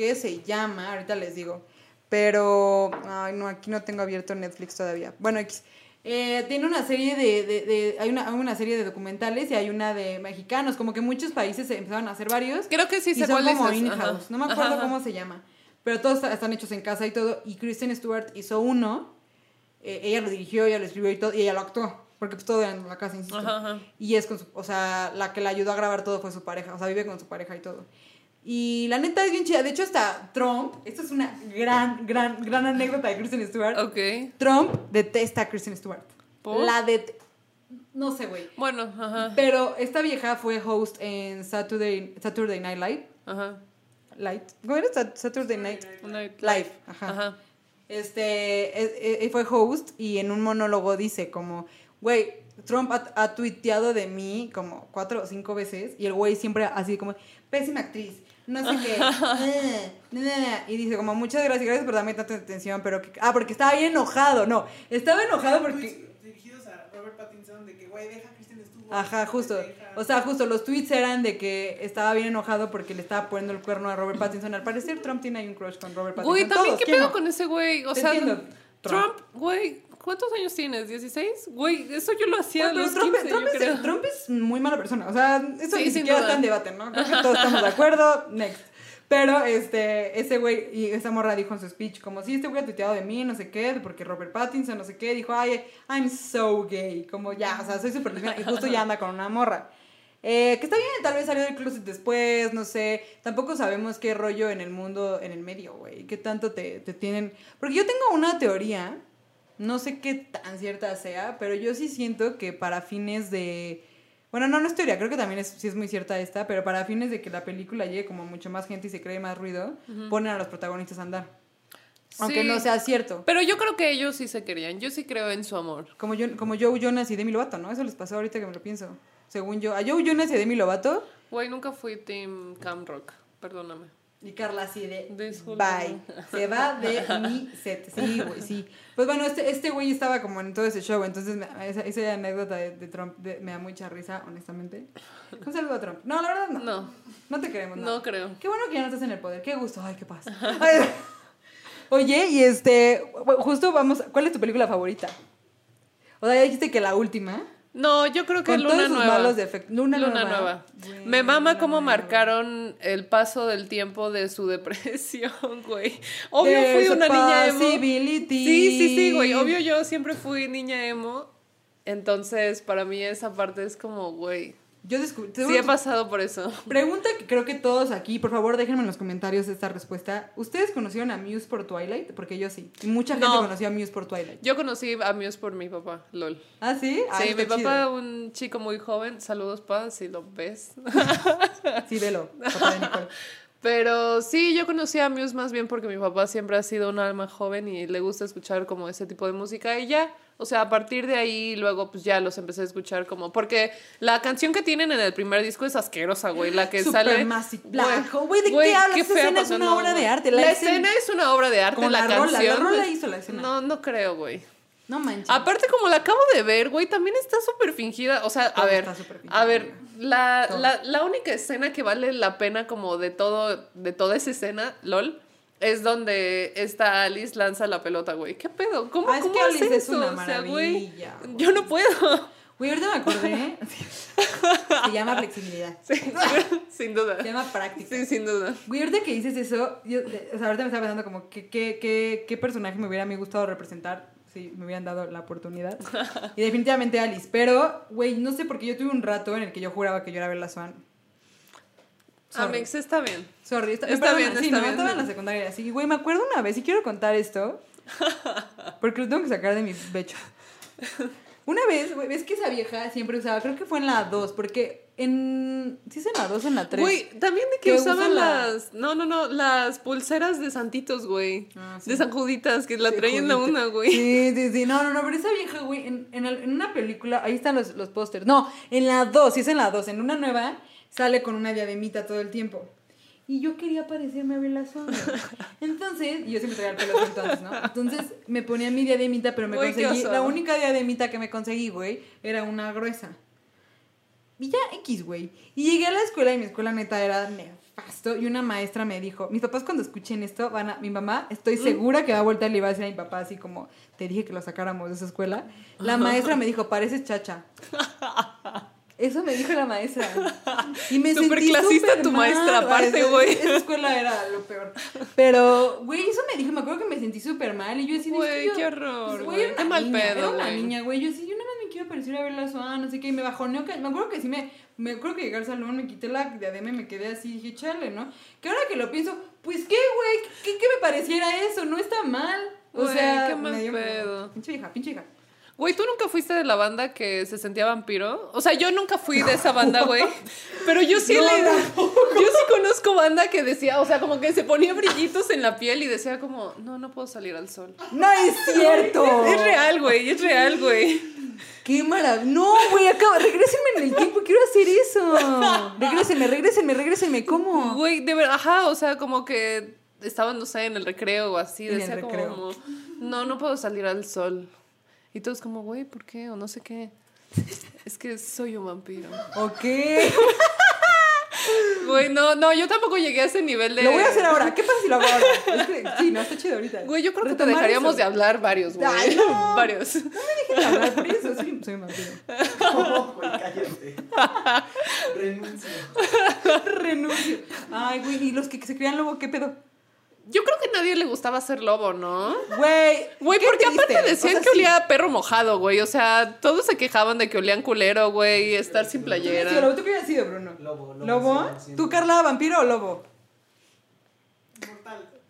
que se llama, ahorita les digo, pero... Ay, no, aquí no tengo abierto Netflix todavía. Bueno, X. Eh, tiene una serie de, de, de- hay, una, hay una serie de documentales y hay una de mexicanos, como que muchos países se empezaron a hacer varios. Creo que sí y sé son como in-house. No me acuerdo Ajá, ajá. cómo se llama. Pero todos está- están hechos en casa y todo. Y Kristen Stewart hizo uno. eh, ella lo dirigió, ella lo escribió y todo. Y ella lo actuó. Porque pues todo en la casa, insisto. Ajá. Y es con su, o sea, la que la ayudó a grabar todo fue su pareja, o sea, vive con su pareja y todo. Y la neta es bien chida. De hecho, hasta Trump, esto es una gran, gran, gran anécdota de Kristen Stewart. Ok. Trump detesta a Kristen Stewart. ¿Por? La det... No sé, güey. Bueno, ajá. Pero esta vieja fue host en Saturday, Saturday Night Live. Ajá. Light. ¿Cómo era? Sat- Saturday Night Night Live. Ajá. Ajá. Este, eh, eh, fue host y en un monólogo dice como, güey, Trump ha, ha tuiteado de mí como cuatro o cinco veces y el güey siempre así como, pésima actriz, no sé qué, eh, na, na, na". y dice como, muchas gracias, gracias por darme tanta atención, pero que, ah, porque estaba bien enojado, no, estaba enojado porque... Tweets dirigidos a Robert Pattinson de que, güey, deja a Kristen Stewart. Ajá, justo. O sea, justo los tweets eran de que estaba bien enojado porque le estaba poniendo el cuerno a Robert Pattinson. Al parecer Trump tiene ahí un crush con Robert Pattinson. Güey, también, Todos, ¿qué ¿quién pedo no? con ese güey? O Te sea, entiendo. Trump, güey, ¿cuántos años tienes? ¿16? Güey, eso yo lo hacía a Güey, los Trump, 15, Trump yo es, creo. Trump es muy mala persona. O sea, eso Sí, ni siquiera está en debate, ¿no? Creo que todos estamos de acuerdo. Next. Pero este, ese güey y esa morra dijo en su speech, como si este güey ha tuiteado de mí, no sé qué, porque Robert Pattinson, no sé qué, dijo, ay, I'm so gay. Como ya, o sea, soy súper lesbiana. Y justo ya anda con una morra. Eh, que está bien, tal vez salió del closet después, no sé. Tampoco sabemos qué rollo en el mundo, en el medio, güey. ¿Qué tanto te, te tienen? Porque yo tengo una teoría, no sé qué tan cierta sea, pero yo sí siento que para fines de... Bueno, no, no es teoría, creo que también es, sí es muy cierta esta, pero para fines de que la película llegue como mucho más gente y se cree más ruido, ponen a los protagonistas a andar. Aunque no sea cierto. Pero yo creo que ellos sí se querían. Yo sí creo en su amor. Como, yo, como Joe Jonas y Demi Lovato, ¿no? Eso les pasó ahorita que me lo pienso. Según yo. A Joe Jonas y Demi Lovato Güey, nunca fui Team Cam Rock. Perdóname. Y Carla así de bye. Se va de mi set. Sí, güey, sí. Pues bueno, este este güey estaba como en todo ese show, entonces me- esa, esa anécdota de, de Trump de- me da mucha risa, honestamente. Un saludo a Trump. No, la verdad no. No, No te queremos, no. no creo. Qué bueno que ya no estás en el poder. Qué gusto. Ay, qué paz. Ay. Oye, y este, justo vamos, ¿cuál es tu película favorita? O sea, ya dijiste que la última. No, yo creo que Con Luna todos sus Nueva. malos defectos. Luna, Luna Nueva. Nueva. Güey, Me mama Luna cómo Nueva. marcaron el paso del tiempo de su depresión, güey. Obvio There's fui una niña emo. possibility. Sí, sí, sí, güey. Obvio yo siempre fui niña emo. Entonces, para mí esa parte es como, güey. Yo descubrí. Sí he pasado por eso. Pregunta que creo que todos aquí, por favor, déjenme en los comentarios esta respuesta. ¿Ustedes conocieron a Muse por Twilight? Porque yo sí. Mucha gente No. conoció a Muse por Twilight. Yo conocí a Muse por mi papá, lol. ¿Ah, sí? Ah, sí, mi papá, chido. un chico muy joven. Saludos, pa, si lo ves. Sí, velo. papá de Nicole. Pero sí, yo conocí a Muse más bien porque mi papá siempre ha sido un alma joven y le gusta escuchar como ese tipo de música y ya. O sea, a partir de ahí luego pues ya los empecé a escuchar como... Porque la canción que tienen en el primer disco es asquerosa, güey. La que sale... Supermassive Black Hole. Güey, ¿de Güey, qué hablas? Esa fea escena es una obra de arte. La, La escena, escena- es una obra de arte, Como la, la rola, canción... la rola hizo la escena. No, no creo, güey. No manches. Aparte, como la acabo de ver, güey, también está súper fingida. O sea, a Todo ver, a ver, la, la, la única escena que vale la pena como de todo, de toda esa escena, LOL, es donde esta Alice lanza la pelota, güey. ¿Qué pedo? ¿Cómo, Ah, es cómo que Alice es eso? una o sea, güey, maravilla, güey. yo no puedo. Güey, ahorita me acordé. Se llama flexibilidad. Sí, sin duda. Se llama práctica. Sí, sin duda. Güey, ahorita que dices eso, yo, o sea, ahorita me estaba pensando como que, que, que- qué personaje me hubiera a mí gustado representar si me hubieran dado la oportunidad. Y definitivamente Alice. Pero, güey, no sé porque yo tuve un rato en el que yo juraba que yo era Bella Swan. Sorry. Amix, está bien. Sorry, está, Está bien, perdonan. sí, está no, bien, estaba en la secundaria. Así, güey, me acuerdo una vez y quiero contar esto. Porque lo tengo que sacar de mi pecho. Una vez, güey, ves que esa vieja siempre usaba, creo que fue en la 2, porque en. ¿Sí es en la 2 o en la 3? Güey, también de que Que usaban usan la- las. No, no, no, las pulseras de santitos, güey. Ah, sí. De San Juditas, que la Sí, traen la una, güey. Sí, sí, sí. No, no, no, pero esa vieja, güey, en, en, el- en una película, ahí están los, los pósters. No, en la 2, sí es en la 2. En una nueva sale con una diademita todo el tiempo. Y yo quería parecerme a Bella. Entonces, y yo siempre traía el pelo suelto antes, ¿no? Entonces me ponía mi diademita, pero me conseguí. La única diademita que me conseguí, güey, era una gruesa. Y ya X, güey. Y llegué a la escuela y mi escuela neta era nefasto. Y una maestra me dijo, mis papás cuando escuchen esto van a, mi mamá, estoy segura que va a voltear y le va a decir a mi papá así como, te dije que lo sacáramos de esa escuela. La maestra me dijo, pareces chacha. Eso me dijo la maestra. Y me Súper sentí clasista tu mal. maestra, aparte, Esa- güey. Esa escuela era lo peor. Pero, güey, eso me dijo, me acuerdo que me sentí súper mal. Y yo así, Güey, yo, qué horror, pues, güey, qué mal niña, pedo, Era una güey. niña, güey. Yo sí, yo nada más me quiero aparecer a ver la Swan, no sé qué, y me bajoneó, me acuerdo que sí me, me acuerdo que llegué al salón, me quité la diadema y me quedé así, dije, chale, ¿no? Que ahora que lo pienso, pues qué, güey, ¿qué, qué me pareciera eso? No está mal. O Güey, sea, qué mal pedo. Pinche hija, pinche hija. Güey, ¿tú nunca fuiste de la banda que se sentía vampiro? O sea, yo nunca fui de esa banda, güey. Pero yo sí No, le... Yo sí conozco banda que decía, o sea, como que se ponía brillitos en la piel y decía como, no, no puedo salir al sol. No es cierto. Es real, güey, es real, güey. Qué maravilla. No, güey, acabo. Regrésenme en el tiempo, quiero hacer eso. Regrésenme, regrésenme, regrésenme. ¿Cómo? Güey, de verdad, ajá, o sea, como que estaban, no sé, en el recreo o así, En el decía recreo. como, no, no puedo salir al sol. Y todos como, güey, ¿por qué? O no sé qué. Es que soy un vampiro. Ok. Güey, no, no, yo tampoco llegué a ese nivel de... Lo voy a hacer ahora. ¿Qué pasa si lo hago ahora? Es que- sí, no, está chido ahorita. Güey, yo creo que te dejaríamos eso. de hablar varios, güey. Ay, no. varios. No me dejen de hablar por eso. Soy, soy un vampiro. No, güey, cállate. Renuncio. Renuncio. Ay, güey, ¿y los que se crean lobo qué pedo? Yo creo que a nadie le gustaba ser lobo, ¿no? Güey. Güey, porque triste. aparte decían O sea, que sí. olía a perro mojado, güey. O sea, todos se quejaban de que olían culero, güey, estar sin ¿Tú qué hubieras sido, playera. lobo? ¿Tú qué hubieras sido, Bruno? Lobo, lobo, ¿Lobo? 100%. ¿Tú, Carla, vampiro o lobo?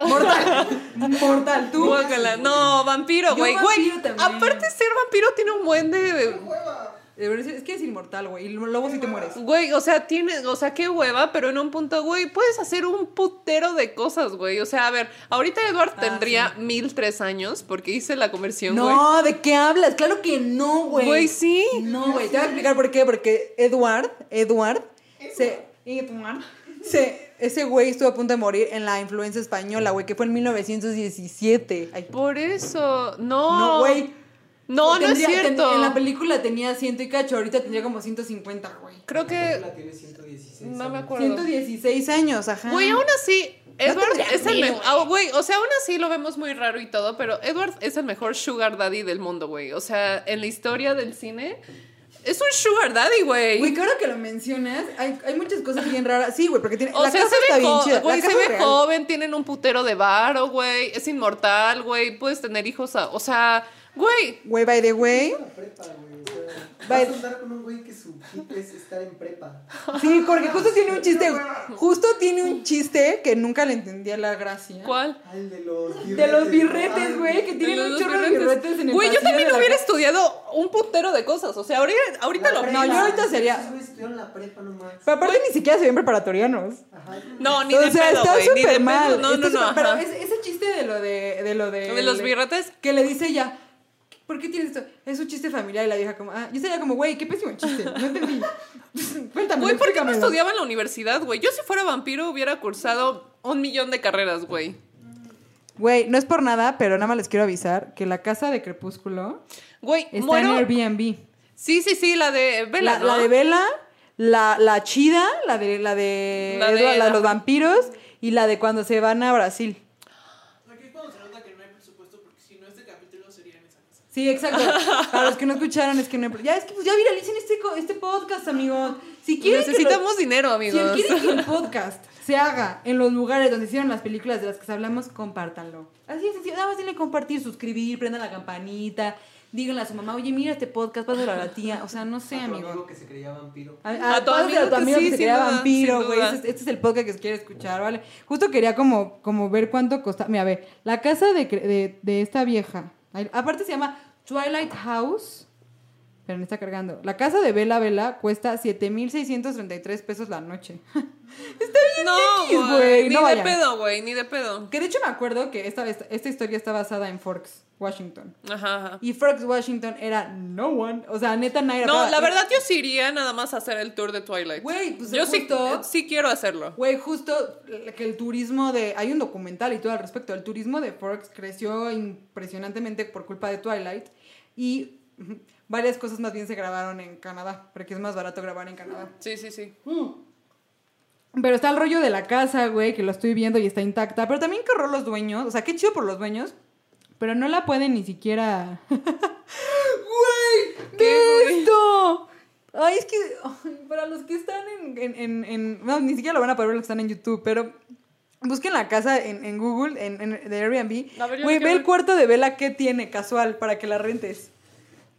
Mortal. Mortal. Mortal. ¿Tú? Guácala. No, vampiro, güey. Güey, aparte ser vampiro tiene un buen de... Verdad, Es que es inmortal, güey. Y lobo sí te mueres. Güey, o sea, tiene, o sea, qué hueva, pero en un punto, güey, puedes hacer un putero de cosas, güey. O sea, a ver, ahorita Edward Ah, tendría mil tres años porque hice la conversión, güey. No, ¿de qué hablas? Claro que no, güey. Güey, sí. No, güey. Te voy a explicar por qué. Porque Edward, Edward, se. Edward. Se, ese güey estuvo a punto de morir en la influencia española, güey, que fue en 1917. Ay, Por eso, no. no, güey. No, no es Tendría- ten- cierto. en la película tenía ciento y cacho, ahorita tendría como 150, güey. Creo que. La tiene 116. No me años. acuerdo. 116 años, ajá. Güey, aún así, Edward tendría es el mejor. ah, Güey, o sea, aún así lo vemos muy raro y todo, pero Edward es el mejor Sugar Daddy del mundo, güey. O sea, en la historia del cine, es un Sugar Daddy, Güey, güey. que ahora que lo mencionas, hay, hay muchas cosas bien raras. Sí, güey, porque tiene. O la sea, casa se está ve, bien chida. La güey, se casa ve real. joven, tienen un putero de varo, güey. Es inmortal, güey. Puedes tener hijos, a- o sea, güey. Güey, by the way. O sea, vas a andar con un güey que su hit es estar en prepa. Sí, porque justo tiene un chiste. Justo tiene un chiste que nunca le entendía la gracia. ¿Cuál? Al de los birretes. De los birretes, Ay, güey, que tienen un chorro de birretes. en el Güey, yo también hubiera estudiado un putero de cosas. O sea, ahorita, ahorita lo. No, yo ahorita sería- Esos güeyes estudiaron la prepa nomás. Pero aparte ni siquiera se ven preparatorianos. Ajá. No, ni o de sea, pedo, está güey. Ni de súper mal. No, Está no, no. Pero ese, ese chiste de lo de, de lo de. ¿De los birretes? Que le dice ella. ¿Por qué tienes esto? Es un chiste familiar y la vieja como, ah, yo sería como, güey, qué pésimo chiste. No entendí. Cuéntame, Güey, ¿por qué no estudiaba en la universidad, güey? Yo si fuera vampiro hubiera cursado un millón de carreras, güey. Güey, no es por nada, pero nada más les quiero avisar que la casa de Crepúsculo Güey, está muero. en Airbnb. Sí, sí, sí, la de Bella, la, ¿no? la de Bella, la, la chida, la de, la de, La de- Edward, la de los vampiros y la de cuando se van a Brasil. Aquí es cuando se nota que no hay presupuesto porque si no este capítulo sería en esa casa. Sí, exacto. Para los que no escucharon, es que no hay- Ya, es que pues ya viralicen este, co- este podcast, amigos. Si quieren que lo- Necesitamos dinero, Si amigos. quieren que el podcast se haga en los lugares donde hicieron las películas de las que hablamos, compártanlo. Así es sencillo. Nada más denle compartir, suscribir, prendan la campanita. Díganle a su mamá, oye, mira este podcast, pásalo a la tía. O sea, no sé, A tu amigo. amigo que se creía vampiro. A, A tu pásale amigo a tu que amigo sí, que se duda, vampiro, güey. Este, es- este es el podcast que quiere escuchar, ¿vale? Justo quería como, como ver cuánto costaba. Mira, a ver, la casa de, cre- de, de esta vieja. Aparte se llama Twilight House. Pero no está cargando. La casa de Vela Vela cuesta 7,633 pesos la noche. No, X, güey. güey, Ni no de vayan. pedo, güey. Ni de pedo. Que de hecho me acuerdo que esta, esta, historia está basada en Forks, Washington. Ajá, ajá. Y Forks, Washington era no one. O sea, neta, nadie No, la verdad yo sí iría nada más a hacer el tour de Twilight. Güey, pues yo sí, justo- sí quiero hacerlo. Güey, justo que el turismo de... Hay un documental y todo al respecto. El turismo de Forks creció impresionantemente por culpa de Twilight. Y varias cosas más bien se grabaron en Canadá. Porque es más barato grabar en Canadá. Sí, sí, sí. Pero está el rollo de la casa, güey, que lo estoy viendo y está intacta. Pero también qué horror los dueños. O sea, qué chido por los dueños. Pero no la pueden ni siquiera... ¡Güey! ¿Qué, esto? Ay, es que ay, para los que están en, en, en, en- No, ni siquiera lo van a poder ver los que están en YouTube, pero... Busquen la casa en, en Google, en, de Airbnb. Güey, ve el cuarto de vela que tiene casual para que la rentes.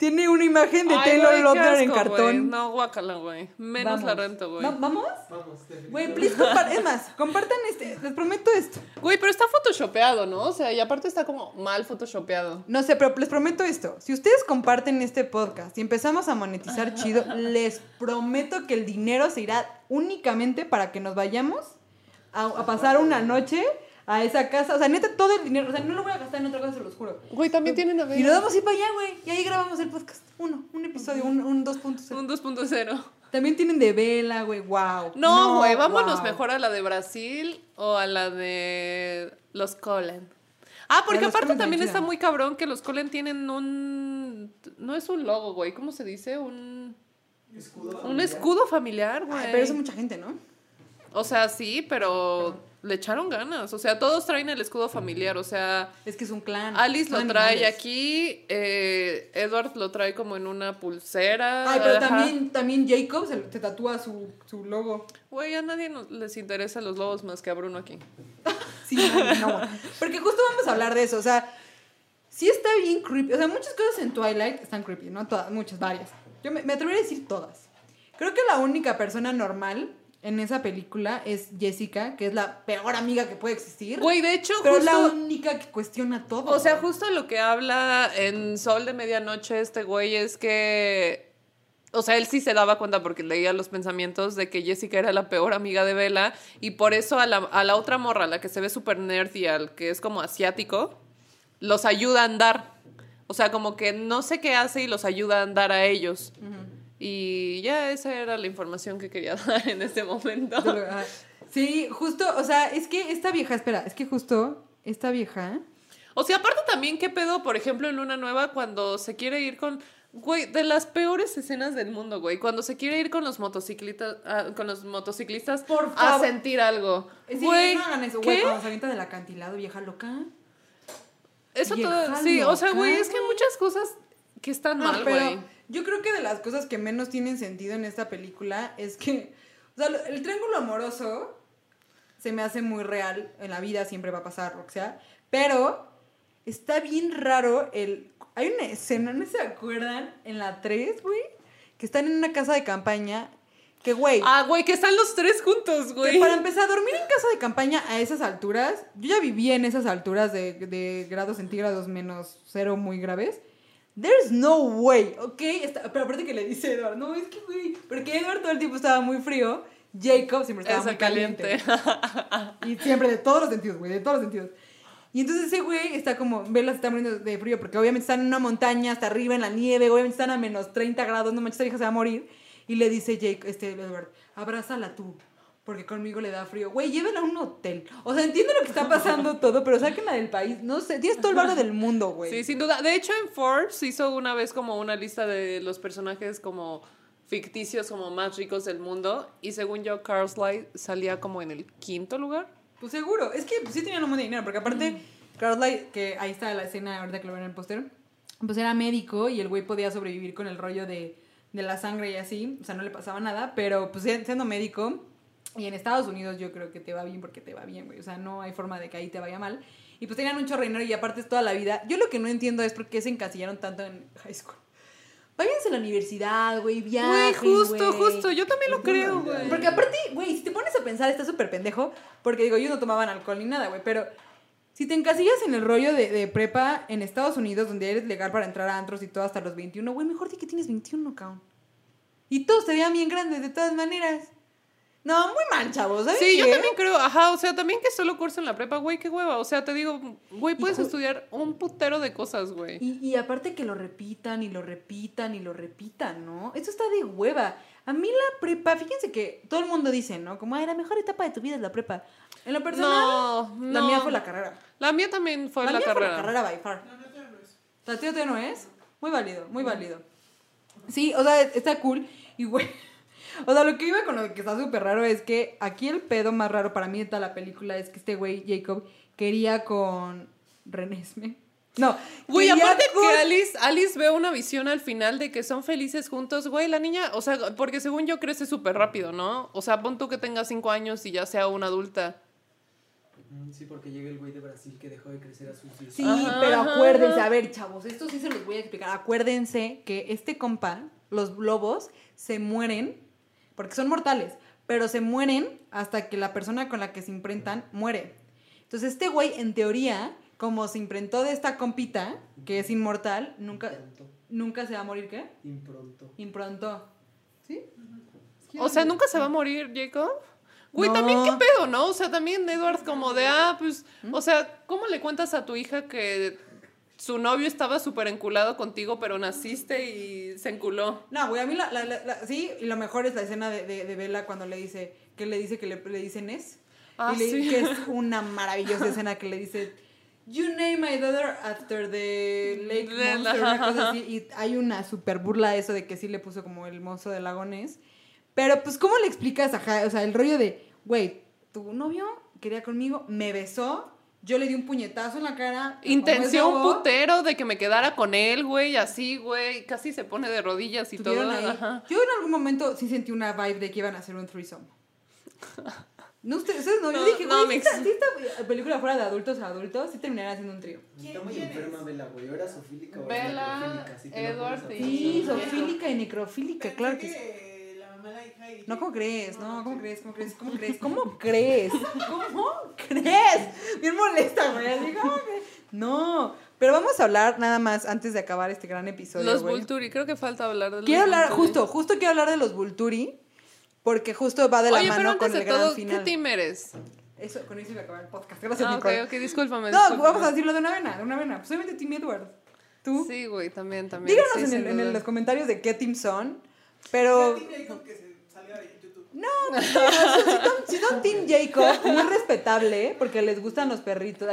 Tiene una imagen de Ay, Taylor Lautner en cartón. No, guácala, güey. Menos la rento, güey. Va- ¿Vamos? Vamos, Güey, please compartan. Es más, compartan este. Les prometo esto. Güey, pero está photoshopeado, ¿no? O sea, y aparte está como mal photoshopeado. No sé, pero les prometo esto. Si ustedes comparten este podcast y empezamos a monetizar chido, les prometo que el dinero se irá únicamente para que nos vayamos a, a pasar una noche a esa casa. O sea, neta, todo el dinero. O sea, no lo voy a gastar en otra cosa, se los juro. Güey, también tienen a ver. Y nos vamos a ir para allá, güey. Y ahí grabamos el podcast. Uno, un episodio, un, un 2.0. Un 2.0. También tienen de vela, güey. Wow. No, güey, vámonos wow. mejor a la de Brasil o a la de los Colen. Ah, porque aparte también está muy cabrón que los Colen tienen un... No es un logo, güey, ¿cómo se dice? Un... Escudo. Un escudo familiar, güey. Ay, pero eso mucha gente, ¿no? O sea, sí, pero le echaron ganas. O sea, todos traen el escudo familiar. O sea, Es que es un clan. Alice son lo trae animales. aquí, eh, Edward lo trae como en una pulsera. Ay, pero ajá. también, también Jacob se, se tatúa su, su logo. Güey, a nadie nos- les interesa los lobos más que a Bruno aquí. Sí, no, no. Porque justo vamos a hablar de eso. O sea, sí está bien creepy. O sea, muchas cosas en Twilight están creepy, ¿no? Todas, muchas, varias. Yo me, me atrevería a decir todas. Creo que la única persona normal en esa película es Jessica, que es la peor amiga que puede existir. Güey, de hecho, pero es la única que cuestiona todo. O sea, justo lo que habla en Sol de Medianoche este güey es que... O sea, él sí se daba cuenta porque leía los pensamientos de que Jessica era la peor amiga de Bella y por eso a la, a la otra morra, la que se ve súper nerd y al que es como asiático, los ayuda a andar. O sea, como que no sé qué hace y los ayuda a andar a ellos. Y ya esa era la información que quería dar en este momento. Ah, Sí, justo, o sea, es que esta vieja, espera, es que justo esta vieja. O sea, aparte también, ¿qué pedo, por ejemplo, en Luna Nueva cuando se quiere ir con... Güey, de las peores escenas del mundo, güey. Cuando se quiere ir con los motociclistas, ah, con los motociclistas Por a sentir algo. Sí, Güey, no hagan eso, güey, ¿qué? cuando se avienta del acantilado, vieja loca. Eso Vieja todo, sí, o sea, güey, es que güey. muchas cosas que están Ah, mal, güey. yo creo que de las cosas que menos tienen sentido en esta película es que, o sea, el triángulo amoroso se me hace muy real, en la vida siempre va a pasar, sea, pero está bien raro el... Hay una escena, ¿no se acuerdan? En la 3, güey, que están en una casa de campaña, que, güey... Ah, güey, que están los tres juntos, Que güey. para empezar, dormir en casa de campaña a esas alturas, yo ya viví en esas alturas de, de grados centígrados menos cero muy graves. There's no way, ¿ok? Está- pero aparte que le dice Edward, no, es que, güey, porque Edward todo el tiempo estaba muy frío, Jacob siempre estaba Esa muy caliente. caliente. Y siempre, de todos los sentidos, güey, de todos los sentidos. Y entonces ese güey está como, Bella se está muriendo de frío porque obviamente están en una montaña, hasta arriba en la nieve, obviamente están a menos 30 grados, no manches, esta vieja se va a morir. Y le dice Jake, este, Edward, abrázala tú, porque conmigo le da frío. Güey, llévela a un hotel. O sea, entiendo lo que está pasando todo, pero sáquenla del país. No sé, tienes todo el barrio del mundo, güey. Sí, sin duda. De hecho, en Forbes hizo una vez como una lista de los personajes como ficticios como más ricos del mundo y según yo, Carl salía como en el quinto lugar. Pues seguro, es que sí tenían un montón de dinero, porque aparte, Carl Light, que ahí está la escena ahorita que lo ven en el póster, pues era médico y el güey podía sobrevivir con el rollo de, de la sangre y así, o sea, no le pasaba nada, pero pues siendo médico, y en Estados Unidos yo creo que te va bien porque te va bien, güey, o sea, no hay forma de que ahí te vaya mal. Y pues tenían un chorro dinero y aparte es toda la vida. Yo lo que no entiendo es por qué se encasillaron tanto en high school. Váyanse a la universidad, güey, Güey, viajen, justo, güey. justo. Yo también lo creo, güey. Porque aparte, güey, si te pones a pensar, está súper pendejo. Porque digo, ellos no tomaban alcohol ni nada, güey. Pero si te encasillas en el rollo de, de prepa en Estados Unidos, donde eres legal para entrar a antros y todo hasta los 21, güey, mejor di que tienes 21, cabrón. Y todos te vean bien grandes de todas maneras. No, muy mal, chavos. ¿saben Sí, yo también creo, ajá, o sea, también que solo curso en la prepa, güey, qué hueva. O sea, te digo, güey, puedes estudiar un putero de cosas, güey. Y, y aparte que lo repitan y lo repitan y lo repitan, ¿no? Eso está de hueva. A mí la prepa, fíjense que todo el mundo dice, ¿no? Como, ay, la mejor etapa de tu vida es la prepa. En lo personal, No, la no. mía fue la carrera. La mía también fue la la, mía carrera. fue la carrera by far. No, no, no, no es. ¿La tuya todavía no es? Muy válido, muy válido. Sí, o sea, está cool. Y, güey, o sea, lo que iba con lo que está súper raro es que aquí el pedo más raro para mí de toda la película es que este güey, Jacob, quería con Renesme. No, Güey, aparte con- que Alice, Alice ve una visión al final de que son felices juntos, güey, la niña, o sea, porque según yo crece súper rápido, ¿no? O sea, pon tú que tenga cinco años y ya sea una adulta. Mm, Sí, porque llega el güey de Brasil que dejó de crecer a sus 10 Sí, Ajá, pero acuérdense, ajá. a ver, chavos, esto sí se los voy a explicar. Acuérdense que este compa, los lobos, se mueren, porque son mortales, pero se mueren hasta que la persona con la que se imprentan muere. Entonces, este güey, en teoría, como se imprentó de esta compita, que es inmortal, nunca, Impronto. nunca se va a morir, ¿qué? Impronto. Improntó. ¿Sí? O sea, nunca se va a morir, Jacob. Güey, No. también qué pedo, ¿no? O sea, también Edward como de, ah, pues, o sea, ¿cómo le cuentas a tu hija que su novio estaba súper enculado contigo, pero naciste y se enculó? No, güey, a mí la, la- la- la- sí, y lo mejor es la escena de, de, de Bella cuando le dice, que le dice que le, le dice Ness. Ah, y le- sí. Que es una maravillosa escena que le dice, You name my daughter after the lake De- monster, una cosa así. Y hay una super burla a eso de que sí le puso como el monstruo del lago Ness. Pero pues, ¿cómo le explicas? Ajá, o sea, el rollo de, güey, tu novio quería conmigo, me besó, yo le di un puñetazo en la cara. esa voz, putero de que me quedara con él, güey, así, güey, casi se pone de rodillas y todo. Ajá. Yo en algún momento sí sentí una vibe de que iban a hacer un threesome. No, ustedes, ustedes no. Yo No, dije, no, si esta, si esta película fuera de adultos a adultos, sí terminarían haciendo un trío. Está muy ¿Quién enferma es? Bella, güey. ¿O era sofílica o Bella, Edward Sí, pensar. zoofílica y necrofílica, claro que sí. que la mamá, la hija y... No, ¿cómo crees? No, No, ¿cómo crees? ¿Cómo crees? ¿Cómo crees? ¿Cómo crees? ¿Cómo crees? Molesta, güey. así, ¿cómo crees? No, pero vamos a hablar nada más antes de acabar este gran episodio. Los güey. Vulturi, creo que falta hablar de los Quiero hablar, Vulturi. justo, justo quiero hablar de los Vulturi, porque justo va de la Oye, pero mano antes con de el gran todo, ¿qué final. team eres? Eso, con eso iba a acabar el podcast. Gracias, Ah, ok, Nicole. ok, discúlpame. No, discúlpame. vamos a decirlo de una vena, de una vena. Pues obviamente Team Edward. ¿Tú? Sí, güey, también, también. Díganos sí, en, el- en los comentarios de qué team son. Pero tiene ahí con que se salga de YouTube. No, no, si son, Team Jacob, muy respetable, porque les gustan los perritos.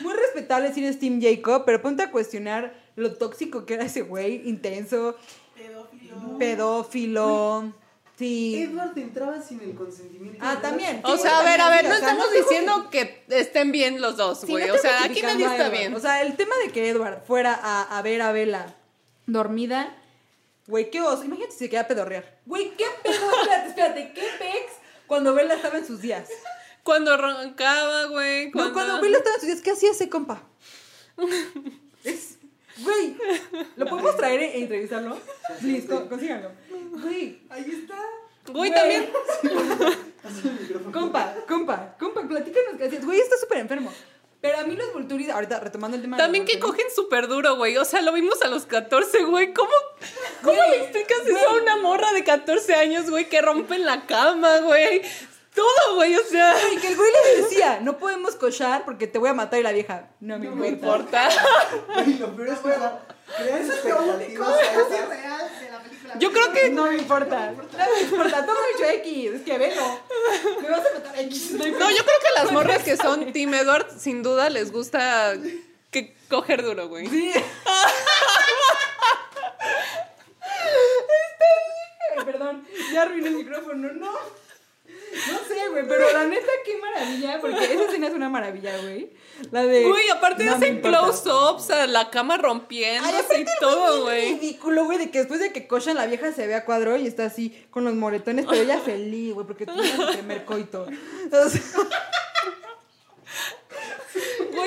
Muy respetable si eres Team Jacob, pero ponte a cuestionar lo tóxico que era ese güey, intenso, Pedófilo. pedófilo. Sí. Edward entraba sin el consentimiento. Ah, también. O sea, a ver, a ver, no estamos diciendo que estén bien los dos, güey. o sea, aquí nadie está bien. O sea, el tema de que Edward fuera a, a ver a Bella dormida, güey, qué oso. Imagínate si se queda a pedorrear. Güey, qué pedo, espérate, espérate, qué pex cuando Bella estaba en sus días. Cuando roncaba, güey. No, cuando Bella estaba en sus días, ¿qué hacía ese compa? Es, güey, ¿lo podemos traer e entrevistarlo? Con- consíganlo. Güey, Ahí está. Güey, también. Haz el micrófono. compa, compa, compa, platícanos qué hacías. Güey, está súper enfermo. Pero a mí los Vulturis, ahorita retomando el tema de También que Vulturis- cogen súper duro, güey. O sea, lo vimos a los 14, güey. ¿Cómo, cómo Güey, le explicas eso a una morra de 14 años, güey? Que rompen la cama, güey. Todo, güey. O sea, Y que el güey le decía, no podemos cochar porque te voy a matar y la vieja. No me no me importa. importa. Güey, lo peor es que es único expectativas altas. real. Yo creo que- No me importa. No me importa. Todo hecho X. Es que velo. Me vas a matar X. No, yo creo que las morras que son Team Edward, sin duda les gusta que coger duro, güey. Sí. Perdón, ya arruiné el micrófono. No. No sé, güey, pero la neta, qué maravilla, porque esa escena es una maravilla, güey. La de. Güey, aparte No hacen close-ups a la cama Ay, rompiéndose y todo, güey. ridículo, güey, de que después de que cochan la vieja se ve a cuadro y está así con los moretones, pero ella feliz, güey, porque tuvo su primer coito. Entonces,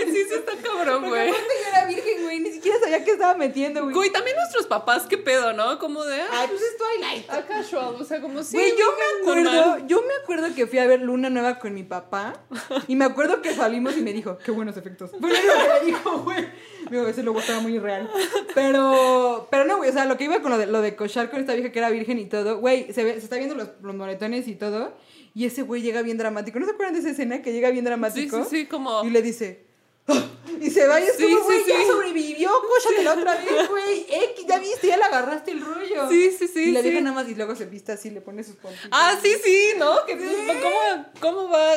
Güey, sí, sí está cabrón, porque güey. aparte yo era virgen, güey, ni siquiera sabía qué estaba metiendo, güey. Güey, también nuestros papás, qué pedo, ¿no? Como de, ah, Ay, pues es Twilight. a casual, o sea, como si. Güey, yo me acuerdo, yo me acuerdo que fui a ver Luna Nueva con mi papá y me acuerdo que salimos y me dijo, qué buenos efectos. Fue lo que me dijo, güey. Me dijo, ese logo estaba muy real. Pero, pero no, güey, o sea, lo que iba con lo de, lo de cochar con esta vieja que era virgen y todo, güey, se, ve, se está viendo los, los moretones y todo, y ese güey llega bien dramático. ¿No se acuerdan de esa escena que llega bien Sí, dramático? sí, sí, como. Y le dice, y se va y es Sí, como, sí, güey, ya sí. sobrevivió, cóchatela otra vez, güey. Ya viste, ya le agarraste el rollo. Sí, sí, sí, Y la sí. vieja nada más y luego se viste así, le pone sus pompitas. Ah, sí, sí, ¿no? Que, ¿cómo, ¿Cómo va?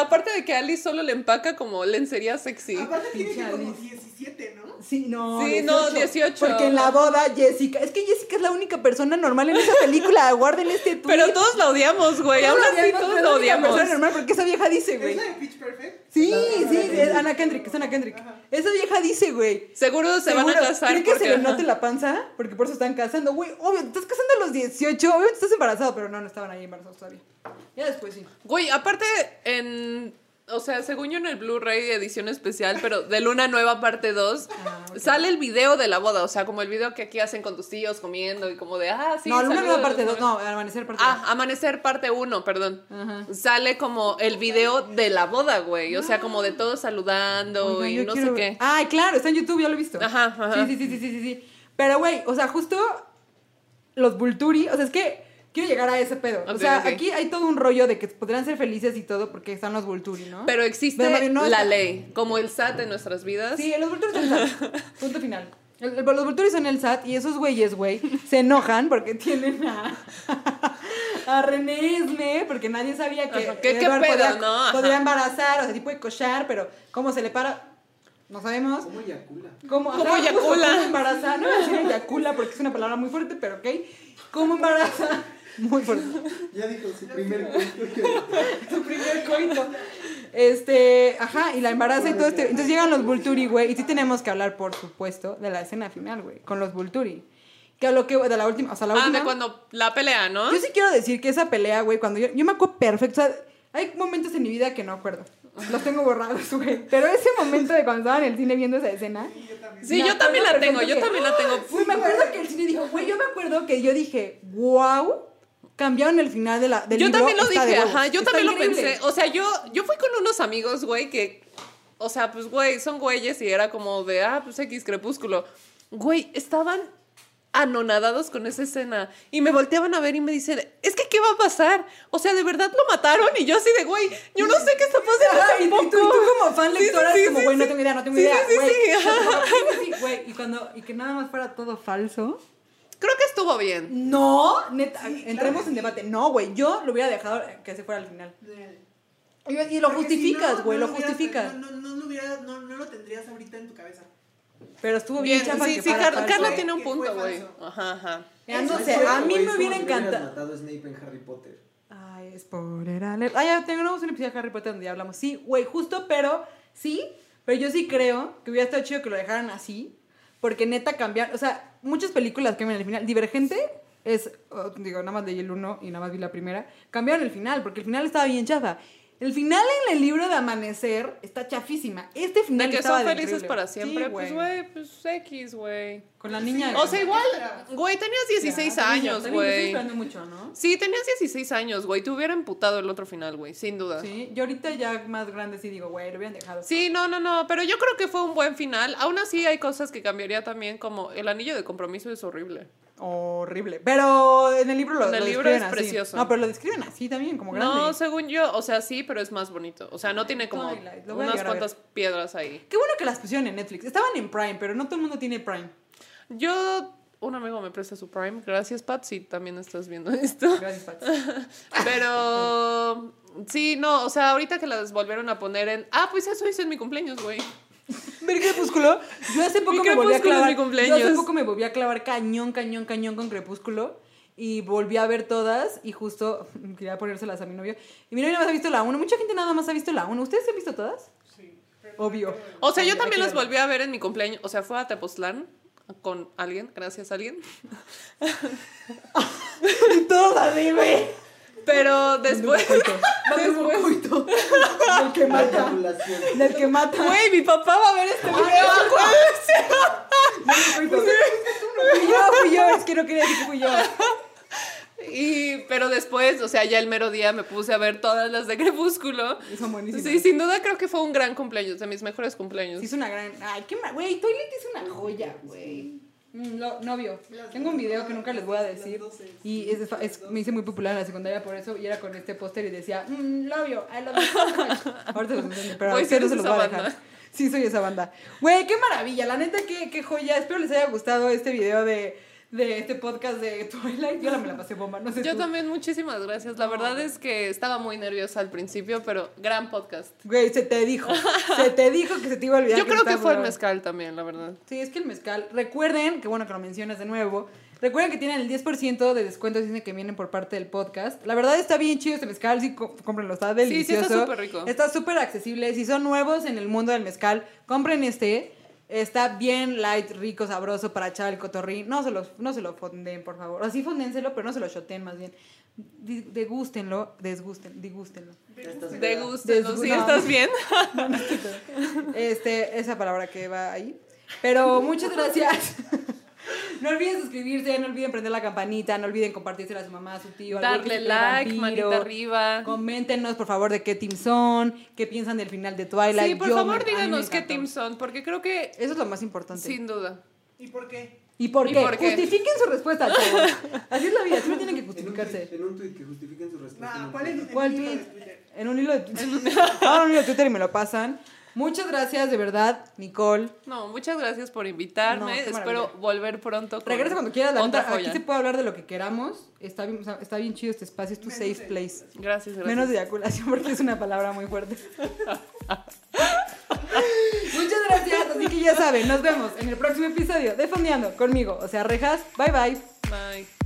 Aparte de que Alice solo le empaca como lencería sexy. Aparte tiene que como Alice. 17, ¿no? Sí, no. Sí, no, 18. Porque en la boda, Jessica. Es que Jessica es la única persona normal en esa película. Guarden este tweet. Pero todos la odiamos, güey. Aún así, no, todos es la odiamos. persona normal porque esa vieja dice, ¿Es güey. la de Pitch Perfect? Sí, sí, Ana es Kendrick. Ana Kendrick, es Ana Kendrick. Ajá. Esa vieja dice, güey. Seguro se van a Seguro, casar. ¿Creen que porque, se le note la panza? Porque por eso están casando. Güey, obvio, te estás casando a los 18. Obviamente estás embarazado, pero no, no estaban ahí embarazados todavía. Ya después sí. Güey, aparte, en o sea, según yo en el Blu-ray edición especial, pero de Luna Nueva parte 2, Ah, sale el video de la boda, o sea, como el video que aquí hacen con tus tíos comiendo y como de, ah, sí. no, Luna Nueva parte ¿no? 2, no, Amanecer parte Ah, Amanecer parte 1, perdón. Sale como el video de la boda, güey. O sea, como de todos saludando y no quiero sé qué. Ay, claro, está en YouTube, ya lo he visto. Ajá, ajá. Sí, sí, sí, sí, sí, sí. Pero, güey, o sea, justo los Vulturi, o sea, es que quiero llegar a ese pedo. o Ok, sea, ok. aquí hay todo un rollo de que podrían ser felices y todo porque están los Vulturi, ¿no? Pero existe Pero, no la está- ley, como el SAT en nuestras vidas. Sí, los Vulturi son el SAT. Punto final. El- el- los Vulturi son el SAT y esos güeyes, güey, se enojan porque tienen a, a René Esme, porque nadie sabía que Ajá, ¿qué- qué pedo, podía, no? Podría embarazar, o sea, tipo de cochar, pero cómo se le para, no sabemos. ¿Cómo eyacula? ¿Cómo, ¿Cómo eyacula? ¿Cómo embaraza? No voy a decir eyacula porque es una palabra muy fuerte, pero ok. ¿Cómo embaraza? Muy fuerte. Ya dijo su primer que... Su primer coito. Este, ajá, y la embaraza y todo este. Entonces llegan los Vulturi, güey. Y sí tenemos que hablar, por supuesto, de la escena final, güey. Con los Vulturi. Que a lo que, de la última, o sea, la Ah, última. de cuando la pelea, ¿no? Yo sí quiero decir que esa pelea, güey, cuando yo, yo me acuerdo perfecto, o sea, hay momentos en mi vida que no acuerdo. Los tengo borrados, güey. Pero ese momento de cuando estaba en el cine viendo esa escena. Sí, yo también acuerdo la tengo, yo que- también la tengo. Güey, me acuerdo que el cine dijo, güey, yo me acuerdo que yo dije, wow, cambiaron el final de la, del Yo libro, también lo dije, ajá, yo está también lo increíble". pensé. O sea, yo, yo fui con unos amigos, güey, que, o sea, pues, güey, son güeyes y era como de, ah, pues X crepúsculo. Güey, estaban anonadados con esa escena y me volteaban a ver y me dicen, es que, ¿qué va a pasar? O sea, ¿de verdad lo mataron? Y yo así de, güey, yo no sé qué está pasando y, y tú, como fan sí, lectora, sí, como, sí, güey, no tengo idea, no tengo idea, sí, güey. sí, Sí, sí, güey, y cuando, y que nada más fuera todo falso. Creo que estuvo bien. No, neta, Sí, entremos claro en debate. No, güey, yo lo hubiera dejado que se fuera al final. Y, y lo Porque justificas, no, güey, no lo hubieras- justificas. No, no, no lo hubieras- no, no lo tendrías ahorita en tu cabeza. Pero estuvo bien, Bien, chafa sí, que sí, Carla, tiene un punto, güey. Ajá, ajá. Fue, a mí me hubiera encantado. matado a Snape en Harry Potter. Ay, spoiler alert. Ah, ya tenemos un episodio de Harry Potter donde ya hablamos. Sí, güey, justo, pero sí. Pero yo sí creo que hubiera estado chido que lo dejaran así. Porque neta cambiar. O sea, muchas películas cambian el final. Divergente es. oh, digo, nada más leí el uno y nada más vi la primera. Cambiaron el final, porque el final estaba bien chafa. El final en el libro de Amanecer está chafísima. Este final De que estaba son felices para Sí, siempre, pues, güey, pues X, güey. Con la niña. O sea, igual, güey, tenías 16 Ya, años, güey. mucho, ¿no? Sí, tenías 16 años, güey. Te hubiera emputado el otro final, güey, sin duda. Sí. Sí, yo ahorita ya más grande sí digo, güey, lo hubieran dejado. no, no, no, pero yo creo que fue un buen final. Aún así hay cosas que cambiaría también, como el anillo de compromiso es horrible. Horrible. Pero en el libro lo, En el lo libro describen es así. precioso. No, pero lo describen así también, como grande. No, según yo, o sea, sí, pero es más bonito. O sea, no tiene como Twilight, unas cuantas piedras ahí. Qué bueno que las pusieron en Netflix. Estaban en Prime, pero no todo el mundo tiene Prime. Yo, un amigo me presta su Prime. Gracias, Pat, si también estás viendo esto. Gracias, Pat. Pero sí, no, o sea, ahorita que las volvieron a poner en. Ah, pues eso hice en mi cumpleaños, güey. ¿Ver Crepúsculo? Yo hace poco me volví a clavar. mi cumpleaños. Yo hace poco me volví a clavar cañón, cañón, cañón con Crepúsculo. Y volví a ver todas. Y justo quería ponérselas a mi novio. Y mi novio nada más ha visto la 1. Mucha gente nada más ha visto la 1. ¿Ustedes han visto todas? Sí. Obvio. O sea, yo también las volví a ver en mi cumpleaños. O sea, fue a Tepoztlán con alguien, gracias a alguien. Y todos así, güey. Pero después. Después. después Del que mata. Eyaculación. Del que mata. Güey, mi papá va a ver este video. Fui yo, fui yo. Es que no quería decir que fui yo. Y, pero después, o sea, ya el mero día me puse a ver todas las de Crepúsculo. Y son buenísimas. Sí, sin duda creo que fue un gran cumpleaños, de mis mejores cumpleaños. Sí, es una gran. Ay, qué ma- Güey, Toilet es una joya, güey. Mm, lo- novio. Tengo un video que nunca les voy a decir. Y es, es- me hice muy popular en la secundaria por eso. Y era con este póster y decía, mm, novio, I love you so. Ahorita los entiendo, pero sí no se los voy a dejar. Sí, soy esa banda. Güey, qué maravilla. La neta, qué, qué joya. Espero les haya gustado este video de, de este podcast de Twilight. Yo la me la pasé bomba, no sé Yo tú. también, muchísimas gracias. La verdad es que estaba muy nerviosa al principio, pero gran podcast. Güey, se te dijo. Se te dijo que se te iba a olvidar. Yo creo que fue el mezcal también, la verdad. Sí, es que el mezcal. Recuerden, que bueno que lo mencionas de nuevo. Recuerden que tienen el 10% de descuento dicen que vienen por parte del podcast. La verdad está bien chido este mezcal, sí, có- cómprenlo, está Sí, sí, delicioso. está súper rico. Está súper accesible. Si son nuevos en el mundo del mezcal, compren este. Está bien light, rico, sabroso para echar el cotorrín. No se lo, no se lo fonden, por favor. O sí fondénselo, pero no se lo shoten más bien. Degústenlo, desgusten, digústenlo. Ya estás De peda. gusto, Desgu- ¿sí estás bien? Este, esa palabra que va ahí. Pero muchas gracias. No olviden suscribirse, no olviden prender la campanita, no olviden compartírsela a su mamá, a su tío, Darle like, vampiro. manita arriba. Coméntenos, por favor, de qué team son, qué piensan del final de Twilight. Sí, por Yo favor me- díganos qué team son, porque creo que Eso es lo más importante. sin duda. ¿Y por qué? ¿Y por ¿Y qué? por qué? Justifiquen su respuesta, chavos. Así es la vida, siempre tienen que En un, justificarse. tweet, en un tweet que justifiquen su respuesta. en ¿cuál es tweet. el ¿Cuál tweet? En un hilo de Twitter. Ahora un hilo de Twitter y me lo pasan. Muchas gracias, de verdad, Nicole. No, muchas gracias por invitarme. No, Espero volver pronto. con Regresa cuando quieras, la otra aquí se puede hablar de lo que queramos. Está bien, o sea, está bien chido este espacio, es tu safe place. Gracias, gracias. Menos de eyaculación porque es una palabra muy fuerte. Muchas gracias, así que ya saben, nos vemos en el próximo episodio de Fondeando conmigo, o sea, Rejas. Bye bye. Bye.